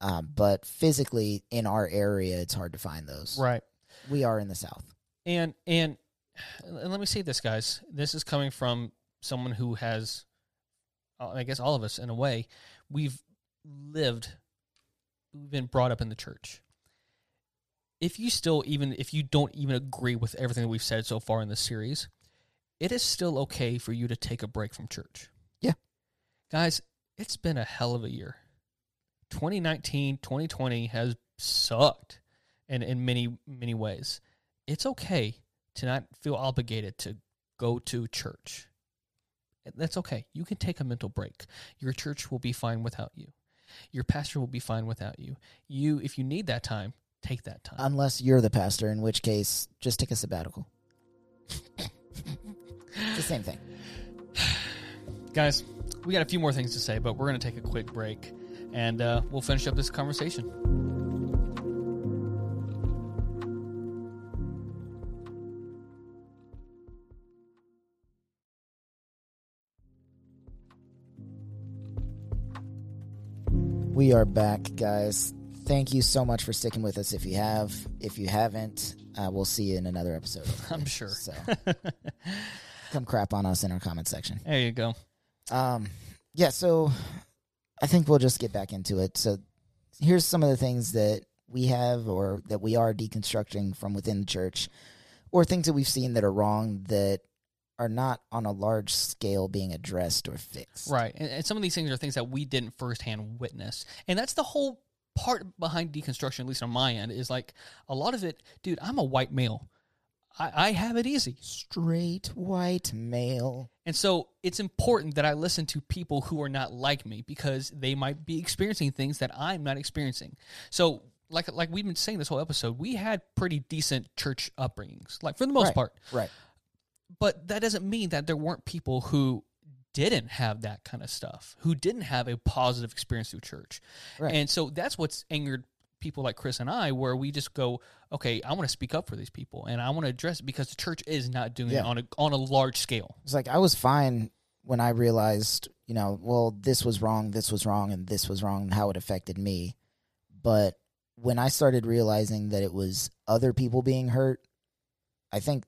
Um, but physically in our area, it's hard to find those. right. We are in the South. And and and let me say this, guys. This is coming from someone who has, uh, I guess, all of us in a way, we've lived, we've been brought up in the church. If you still even if you don't even agree with everything that we've said so far in this series, it is still okay for you to take a break from church. Yeah. Guys, it's been a hell of a year. 2019, 2020 has sucked in, in many, many ways. It's okay to not feel obligated to go to church. That's okay. You can take a mental break. Your church will be fine without you. Your pastor will be fine without you. You, if you need that time, take that time. Unless you're the pastor, in which case, just take a sabbatical. (laughs) it's the same thing. Guys, we got a few more things to say, but we're going to take a quick break and uh, we'll finish up this conversation. We are back, guys. Thank you so much for sticking with us. If you have, if you haven't, uh, we'll see you in another episode. (laughs) I'm sure. So come crap on us in our comment section. There you go. Um, yeah, so I think we'll just get back into it. So here's some of the things that we have or that we are deconstructing from within the church, or things that we've seen that are wrong that are not on a large scale being addressed or fixed. Right. And, and some of these things are things that we didn't firsthand witness. And that's the whole part behind deconstruction, at least on my end, is like a lot of it, dude, I'm a white male. I, I have it easy. Straight white male. And so it's important that I listen to people who are not like me because they might be experiencing things that I'm not experiencing. So like like we've been saying this whole episode, we had pretty decent church upbringings, like for the most Right. part. Right. But that doesn't mean that there weren't people who didn't have that kind of stuff, who didn't have a positive experience through church. Right. And so that's what's angered people like Chris and I, where we just go, okay, I want to speak up for these people and I want to address it because the church is not doing Yeah. it on a on a large scale. It's like I was fine when I realized, you know, well, this was wrong, this was wrong, and this was wrong, and how it affected me. But when I started realizing that it was other people being hurt, I think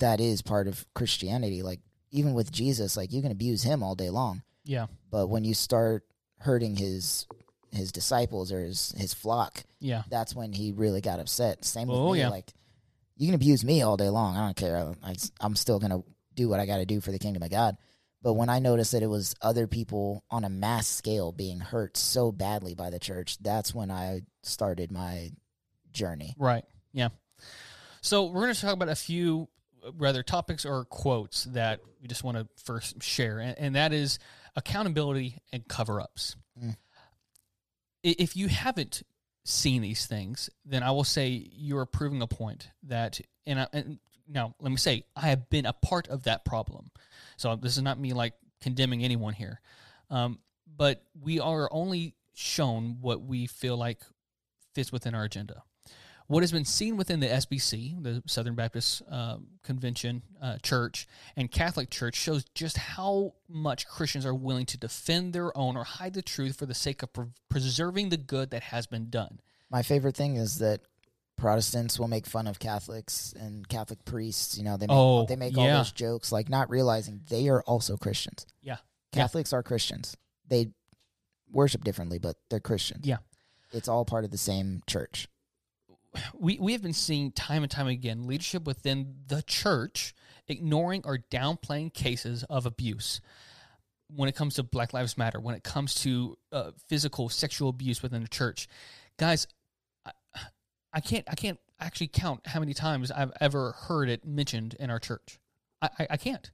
that is part of Christianity. Like, even with Jesus, like, you can abuse him all day long. Yeah. But when you start hurting his his disciples or his, his flock, Yeah. that's when he really got upset. Same with Oh, me. yeah. Like, you can abuse me all day long. I don't care. I, am still going to do what I got to do for the kingdom of God. But when I noticed that it was other people on a mass scale being hurt so badly by the church, that's when I started my journey. Right. Yeah. So we're going to talk about a few rather topics or quotes that we just want to first share, and, and that is accountability and cover ups. Mm. If you haven't seen these things, then I will say you're proving a point that, and, I, and now let me say, I have been a part of that problem. So this is not me like condemning anyone here. Um, but we are only shown what we feel like fits within our agenda. What has been seen within the SBC, the Southern Baptist uh, Convention uh, Church, and Catholic Church shows just how much Christians are willing to defend their own or hide the truth for the sake of pre- preserving the good that has been done. My favorite thing is that Protestants will make fun of Catholics and Catholic priests. You know, they make, Oh, they make all yeah. those jokes, like not realizing they are also Christians. Yeah. Yeah. Catholics are Christians. They worship differently, but they're Christians. Yeah. It's all part of the same church. We we have been seeing time and time again leadership within the church ignoring or downplaying cases of abuse when it comes to Black Lives Matter, when it comes to uh, physical sexual abuse within the church, guys, I, I can't I can't actually count how many times I've ever heard it mentioned in our church. I, I, I can't.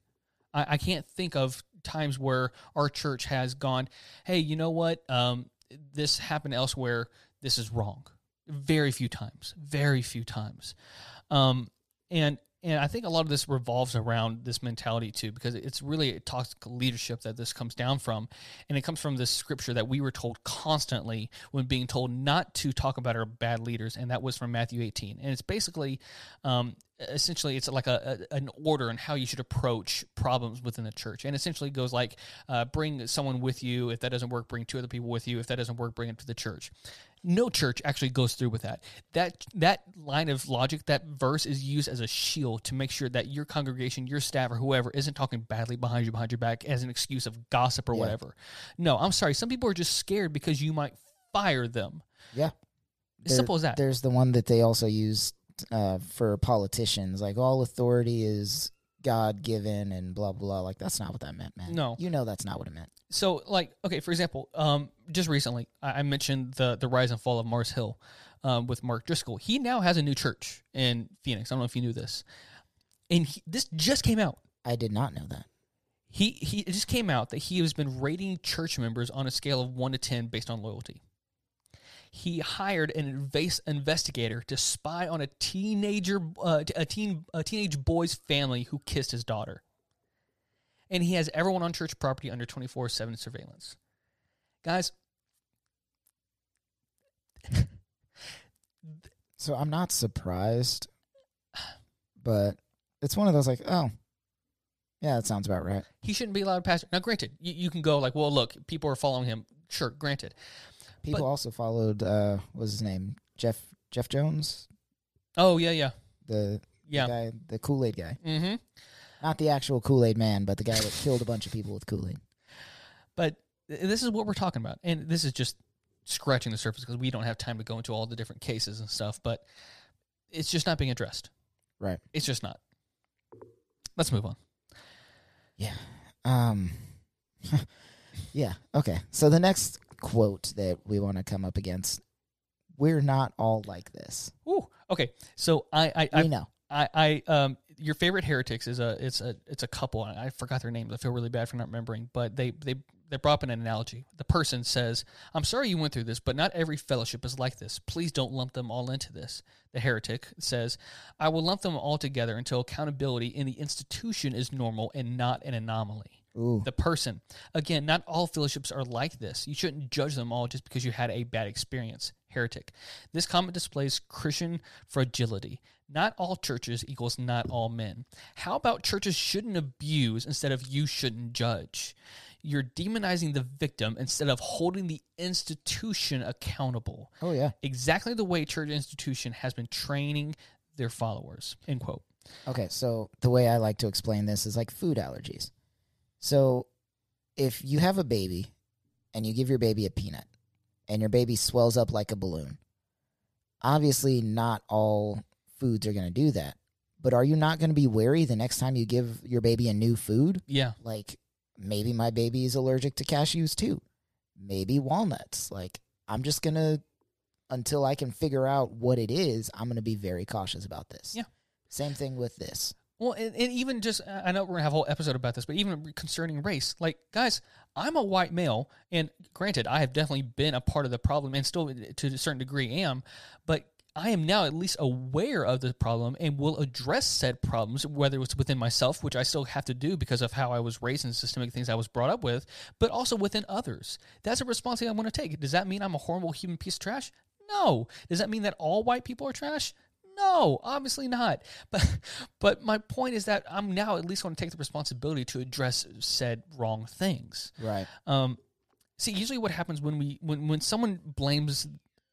I, I can't think of times where our church has gone, hey, you know what? Um, this happened elsewhere. This is wrong. Very few times. Very few times. Um, and and I think a lot of this revolves around this mentality too, because it's really a toxic leadership that this comes down from. And it comes from this scripture that we were told constantly when being told not to talk about our bad leaders. And that was from Matthew 18. And it's basically, um, essentially, it's like a, a, an order on how you should approach problems within the church. And essentially goes like, uh, bring someone with you. If that doesn't work, bring two other people with you. If that doesn't work, bring it to the church no church actually goes through with that. That that line of logic, that verse is used as a shield to make sure that your congregation, your staff, or whoever isn't talking badly behind you, behind your back, as an excuse of gossip or Yeah. whatever. No, I'm sorry. Some people are just scared because you might fire them. Yeah. As simple as that. There's the one that they also use uh, for politicians, like all authority is God given and blah blah. blah. Like that's not what that meant, man. No. you know that's not what it meant. so like okay for example um just recently i, I mentioned the the rise and fall of mars hill um, with mark driscoll he now has a new church in phoenix i don't know if you knew this and he, this just came out I did not know that. he he it just came out that he has been rating church members on a scale of 1 to 10 based on loyalty he hired an invas- investigator to spy on a teenager uh, a teen a teenage boy's family who kissed his daughter. And he has everyone on church property under 24/7 surveillance. Guys So I'm not surprised, but it's one of those like, oh, yeah, that sounds about right. he shouldn't be allowed to pastor now granted you, you can go like well look people are following him. Sure granted People But- also followed. uh What was his name? Jeff Jeff Jones, oh yeah yeah the, yeah the guy, the Kool Aid guy, mm-hmm not the actual Kool Aid man, but the guy that killed a bunch of people with Kool Aid. But th- this is what we're talking about, and this is just scratching the surface because we don't have time to go into all the different cases and stuff. But it's just not being addressed. Right. It's just not. Let's move on. Yeah. Um (laughs) Yeah, okay. So the next quote that we want to come up against we're not all like this. Ooh, okay. So I, I, I we know. I, I um your favorite heretics is a it's a it's a couple I I forgot their names I feel really bad for not remembering but they they they brought up an analogy the person says I'm sorry you went through this but not every fellowship is like this please don't lump them all into this the heretic says I will lump them all together until accountability in the institution is normal and not an anomaly Ooh. the person. Again, not all fellowships are like this. You shouldn't judge them all just because you had a bad experience. Heretic. This comment displays Christian fragility. Not all churches equals not all men. How about churches shouldn't abuse instead of you shouldn't judge? You're demonizing the victim instead of holding the institution accountable. Oh yeah. Exactly the way church institution has been training their followers. End quote. Okay, so the way I like to explain this is like food allergies. So if you have a baby and you give your baby a peanut and your baby swells up like a balloon, obviously not all foods are going to do that. But are you not going to be wary the next time you give your baby a new food? Yeah. Like maybe my baby is allergic to cashews too. Maybe walnuts. Like I'm just going to until I can figure out what it is, I'm going to be very cautious about this. Yeah. Same thing with this. Well, and, and even just, uh, I know we're going to have a whole episode about this, but even concerning race, like, guys, I'm a white male, and granted, I have definitely been a part of the problem and still uh, to a certain degree am, but I am now at least aware of the problem and will address said problems, whether it's within myself, which I still have to do because of how I was raised and systemic things I was brought up with, but also within others. That's a responsibility I want to take. Does that mean I'm a horrible human piece of trash? No. Does that mean that all white people are trash? No, obviously not. (laughs) But but my point is that I'm now at least going to take the responsibility to address said wrong things. Right. Um, see, usually what happens when we when when someone blames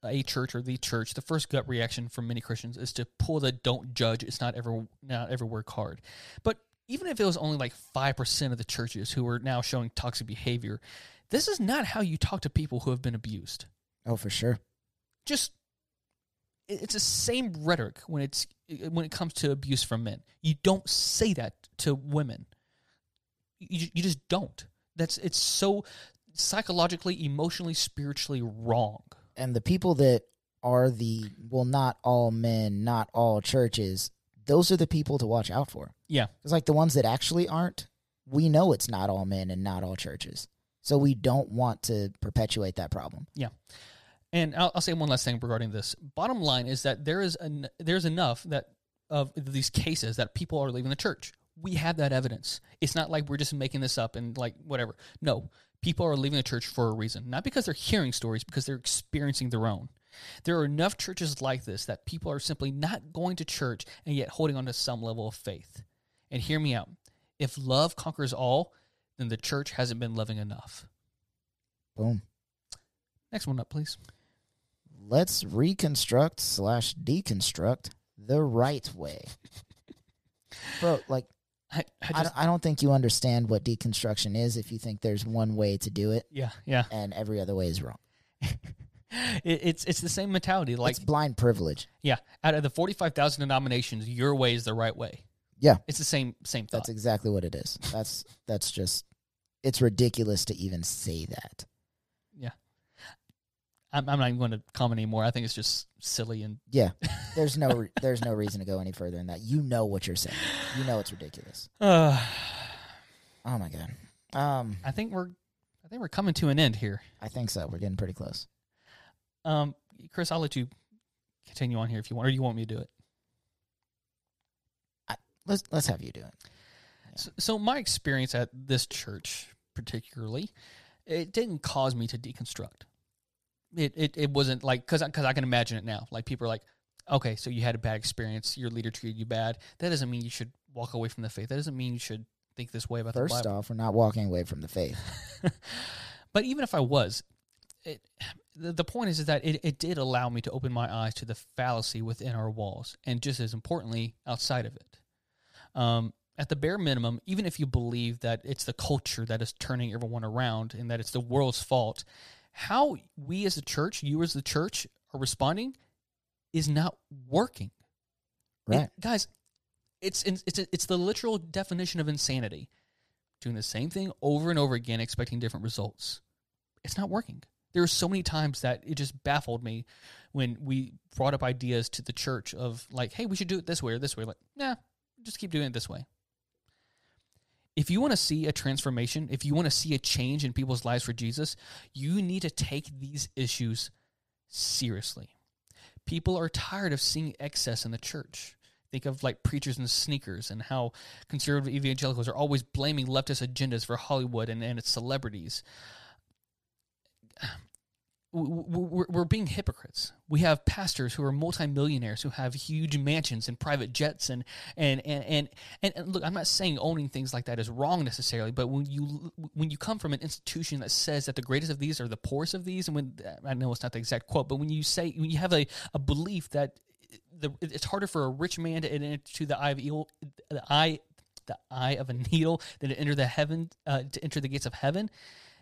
a church or the church, the first gut reaction from many Christians is to pull the "don't judge." It's not ever not everywhere card. But even if it was only like five percent of the churches who are now showing toxic behavior, this is not how you talk to people who have been abused. Oh, for sure. Just it's the same rhetoric when it's when it comes to abuse from men. You don't say that to women. You, you just don't. That's it's so psychologically, emotionally, spiritually wrong. And the people that are the well, not all men, not all churches. Those are the people to watch out for. Yeah. It's like the ones that actually aren't. we know it's not all men and not all churches. So we don't want to perpetuate that problem. And I'll, I'll say one last thing regarding this. Bottom line is that there is an, there's enough that of these cases that people are leaving the church. We have that evidence. It's not like we're just making this up and like whatever. No, people are leaving the church for a reason, not because they're hearing stories, because they're experiencing their own. There are enough churches like this that people are simply not going to church and yet holding on to some level of faith. And hear me out. If love conquers all, then the church hasn't been loving enough. Boom. Next one up, please. Let's reconstruct slash deconstruct the right way. (laughs) Bro, like I, I I, just, don't, I don't think you understand what deconstruction is if you think there's one way to do it yeah, yeah. and every other way is wrong. (laughs) It, it's it's the same mentality. Like, it's blind privilege. yeah, out of the forty five thousand denominations, your way is the right way. Yeah. It's the same same thought. That's exactly what it is. That's that's just it's ridiculous to even say that. I'm, I'm not even going to comment anymore. I think it's just silly and Yeah. (laughs) There's no re- there's no reason to go any further than that. You know what you're saying. You know it's ridiculous. uh, (sighs) Oh my god. Um I think we're I think we're coming to an end here. I think so. We're getting pretty close. Um, Chris, I'll let you continue on here if you want, or you want me to do it. I, Let's let's have you do it. So, so my experience at this church, particularly, it didn't cause me to deconstruct. It it, it wasn't like because because I can imagine it now. Like people are like, okay, so you had a bad experience, your leader treated you bad. That doesn't mean you should walk away from the faith. That doesn't mean you should think this way about the First Bible. off, we're not walking away from the faith. (laughs) but even if I was, it, the, the point is, is that it, it did allow me to open my eyes to the fallacy within our walls, and just as importantly, outside of it. Um, at the bare minimum, even if you believe that it's the culture that is turning everyone around and that it's the world's fault, how we as a church, you as the church, are responding is not working. It- Right. guys, it's it's it's the literal definition of insanity. Doing the same thing over and over again, expecting different results. It's not working. There are so many times that it just baffled me when we brought up ideas to the church of like, "Hey, we should do it this way or this way." Like, nah, just keep doing it this way. If you want to see a transformation, if you want to see a change in people's lives for Jesus, you need to take these issues seriously. People are tired of seeing excess in the church. Think of like preachers in sneakers and how conservative evangelicals are always blaming leftist agendas for Hollywood and, and its celebrities. We're, we're being hypocrites. We have pastors who are multimillionaires who have huge mansions and private jets and and and and, and, look, I'm not saying owning things like that is wrong necessarily, but when you when you come from an institution that says that the greatest of these are the poorest of these, and when I know it's not the exact quote, but when you say when you have a, a belief that the it's harder for a rich man to enter the eye of evil, the eye the eye of a needle than to enter the heaven uh, to enter the gates of heaven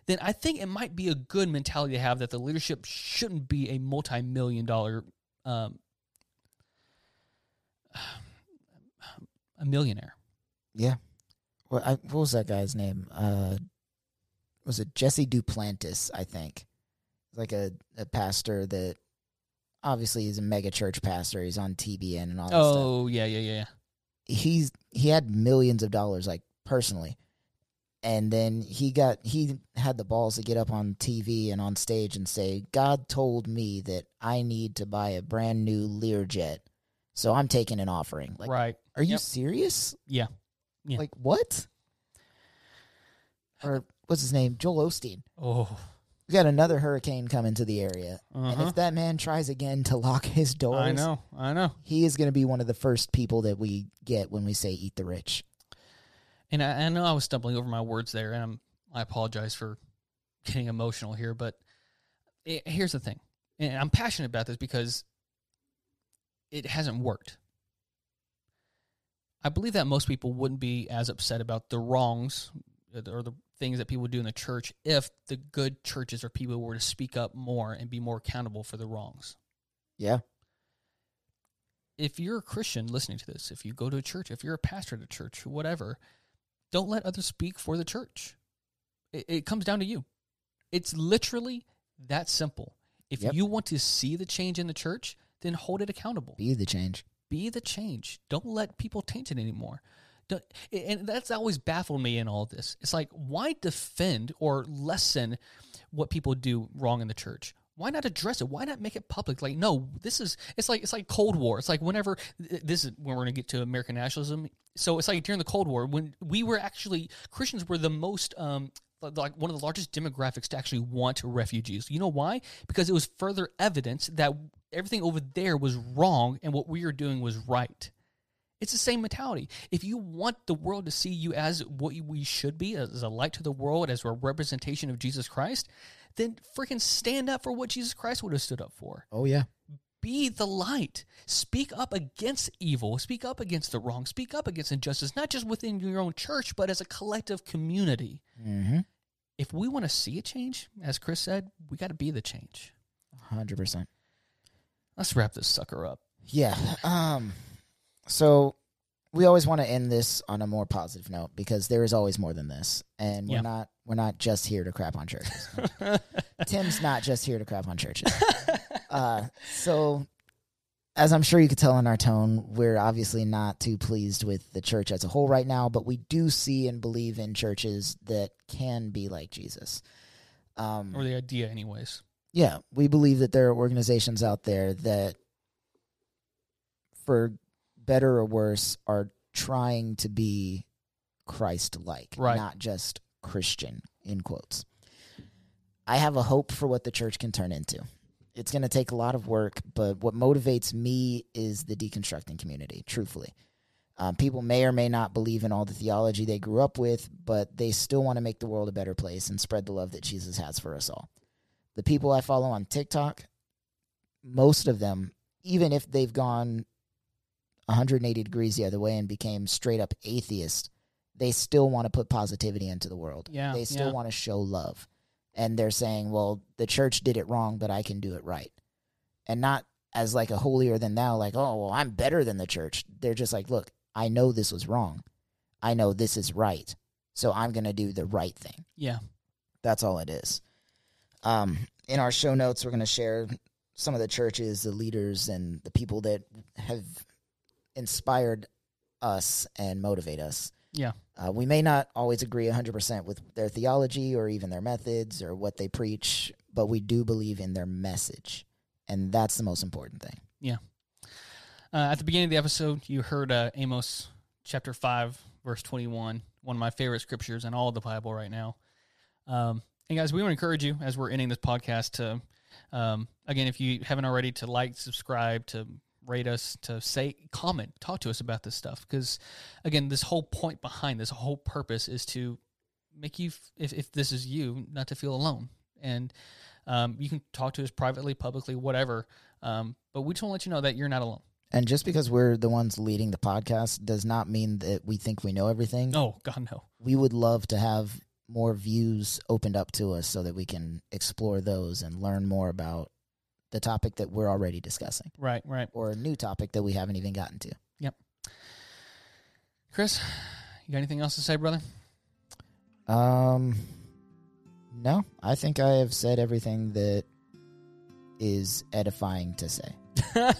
then I think it might be a good mentality to have that the leadership shouldn't be a multi-million dollar um, (sighs) a millionaire. Yeah. What, I, what was that guy's name? Uh, was it Jesse Duplantis? I think, like a, a pastor that obviously he's a mega church pastor. He's on TBN and all that stuff. Oh yeah, yeah, yeah. He's he had millions of dollars, like personally, and then he got he had the balls to get up on TV and on stage and say, "God told me that I need to buy a brand new Learjet, so I'm taking an offering." Like, right. are you Yep. serious? Yeah. Yeah. Like what? Or what's his name? Joel Osteen. Oh. We got another hurricane coming to the area. And Uh-huh. if that man tries again to lock his doors, I know. I know. he is going to be one of the first people that we get when we say eat the rich. And I, I know I was stumbling over my words there, and I'm, I apologize for getting emotional here. But it, here's the thing, and I'm passionate about this because it hasn't worked. I believe that most people wouldn't be as upset about the wrongs uh, or the things that people do in the church if the good churches or people were to speak up more and be more accountable for the wrongs. Yeah. If you're a Christian listening to this, if you go to a church, if you're a pastor at a church, whatever, don't let others speak for the church. It, it comes down to you. It's literally that simple. If Yep. you want to see the change in the church, then hold it accountable Be the change. be the change. Don't let people taint it anymore. Don't, and that's always baffled me in all this. It's like, why defend or lessen what people do wrong in the church? Why not address it? Why not make it public? Like, no, this is it's like it's like Cold War. It's like whenever this is when we're gonna get to American nationalism. So it's like during the Cold War when we were actually Christians were the most um like one of the largest demographics to actually want refugees. You know why? Because it was further evidence that everything over there was wrong and what we were doing was right. It's the same mentality. If you want the world to see you as what we should be, as a light to the world, as a representation of Jesus Christ, then freaking stand up for what Jesus Christ would have stood up for. Oh, yeah. Be the light. Speak up against evil. Speak up against the wrong. Speak up against injustice, not just within your own church, but as a collective community. Mm-hmm. If we want to see a change, as Chris said, we got to be the change. 100%. Let's wrap this sucker up. Yeah. Um, so we always want to end this on a more positive note because there is always more than this, and we're Yeah. not we're not just here to crap on churches. (laughs) Tim's not just here to crap on churches. uh, so, as I'm sure you could tell in our tone, we're obviously not too pleased with the church as a whole right now, but we do see and believe in churches that can be like Jesus. Um, or the idea, anyways. yeah, we believe that there are organizations out there that, for better or worse, are trying to be Christ like, Right. not just Christian, in quotes. I have a hope for what the church can turn into. It's going to take a lot of work, but what motivates me is the deconstructing community, truthfully. Um, people may or may not believe in all the theology they grew up with, but they still want to make the world a better place and spread the love that Jesus has for us all the people I follow on TikTok, most of them, even if they've gone 180 degrees the other way and became straight up atheist, they still want to put positivity into the world. Yeah, They still yeah. want to show love. And they're saying, well, the church did it wrong, but I can do it right. And not as like a holier than thou, like, oh, well, I'm better than the church. They're just like, look, I know this was wrong. I know this is right. So I'm going to do the right thing. Yeah. That's all it is. Um, in our show notes, we're going to share some of the churches, the leaders, and the people that have inspired us and motivate us. Yeah. Uh, we may not always agree 100% with their theology or even their methods or what they preach, but we do believe in their message. And that's the most important thing. Yeah. Uh, at the beginning of the episode, you heard uh, Amos chapter 5, verse 21, one of my favorite scriptures in all of the Bible right now. Um, and guys, we want to encourage you as we're ending this podcast to, um, again, if you haven't already, to like, subscribe, to rate us, to say, comment, talk to us about this stuff. Because, again, this whole point behind this whole purpose is to make you, if, if this is you, not to feel alone. And um, you can talk to us privately, publicly, whatever. Um, but we just want to let you know that you're not alone. And just because we're the ones leading the podcast does not mean that we think we know everything. Oh God, no. we would love to have more views opened up to us so that we can explore those and learn more about the topic that we're already discussing Right, right. or a new topic that we haven't even gotten to. Yep. Chris, you got anything else to say, brother? Um no, I think I have said everything that is edifying to say. (laughs)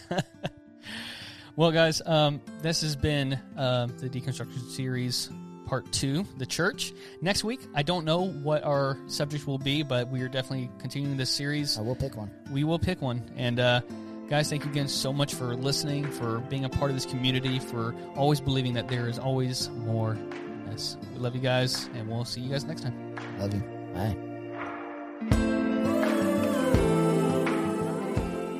well, guys, um, this has been uh, the deconstruction series part two, the church. Next week, I don't know what our subject will be, but we are definitely continuing this series. I will pick one. We will pick one, and uh, guys, thank you again so much for listening, for being a part of this community, for always believing that there is always more. Yes, we love you guys, and we'll see you guys next time. Love you. Bye.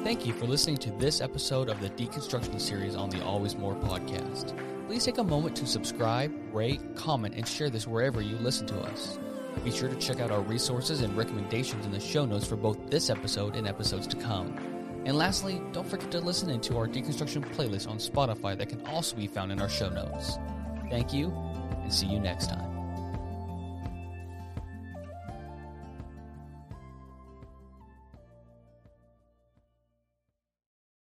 Thank you for listening to this episode of the Deconstruction series on the Always More podcast. Please take a moment to subscribe, rate, comment, and share this wherever you listen to us. Be sure to check out our resources and recommendations in the show notes for both this episode and episodes to come. And lastly, don't forget to listen into our deconstruction playlist on Spotify that can also be found in our show notes. Thank you, and see you next time.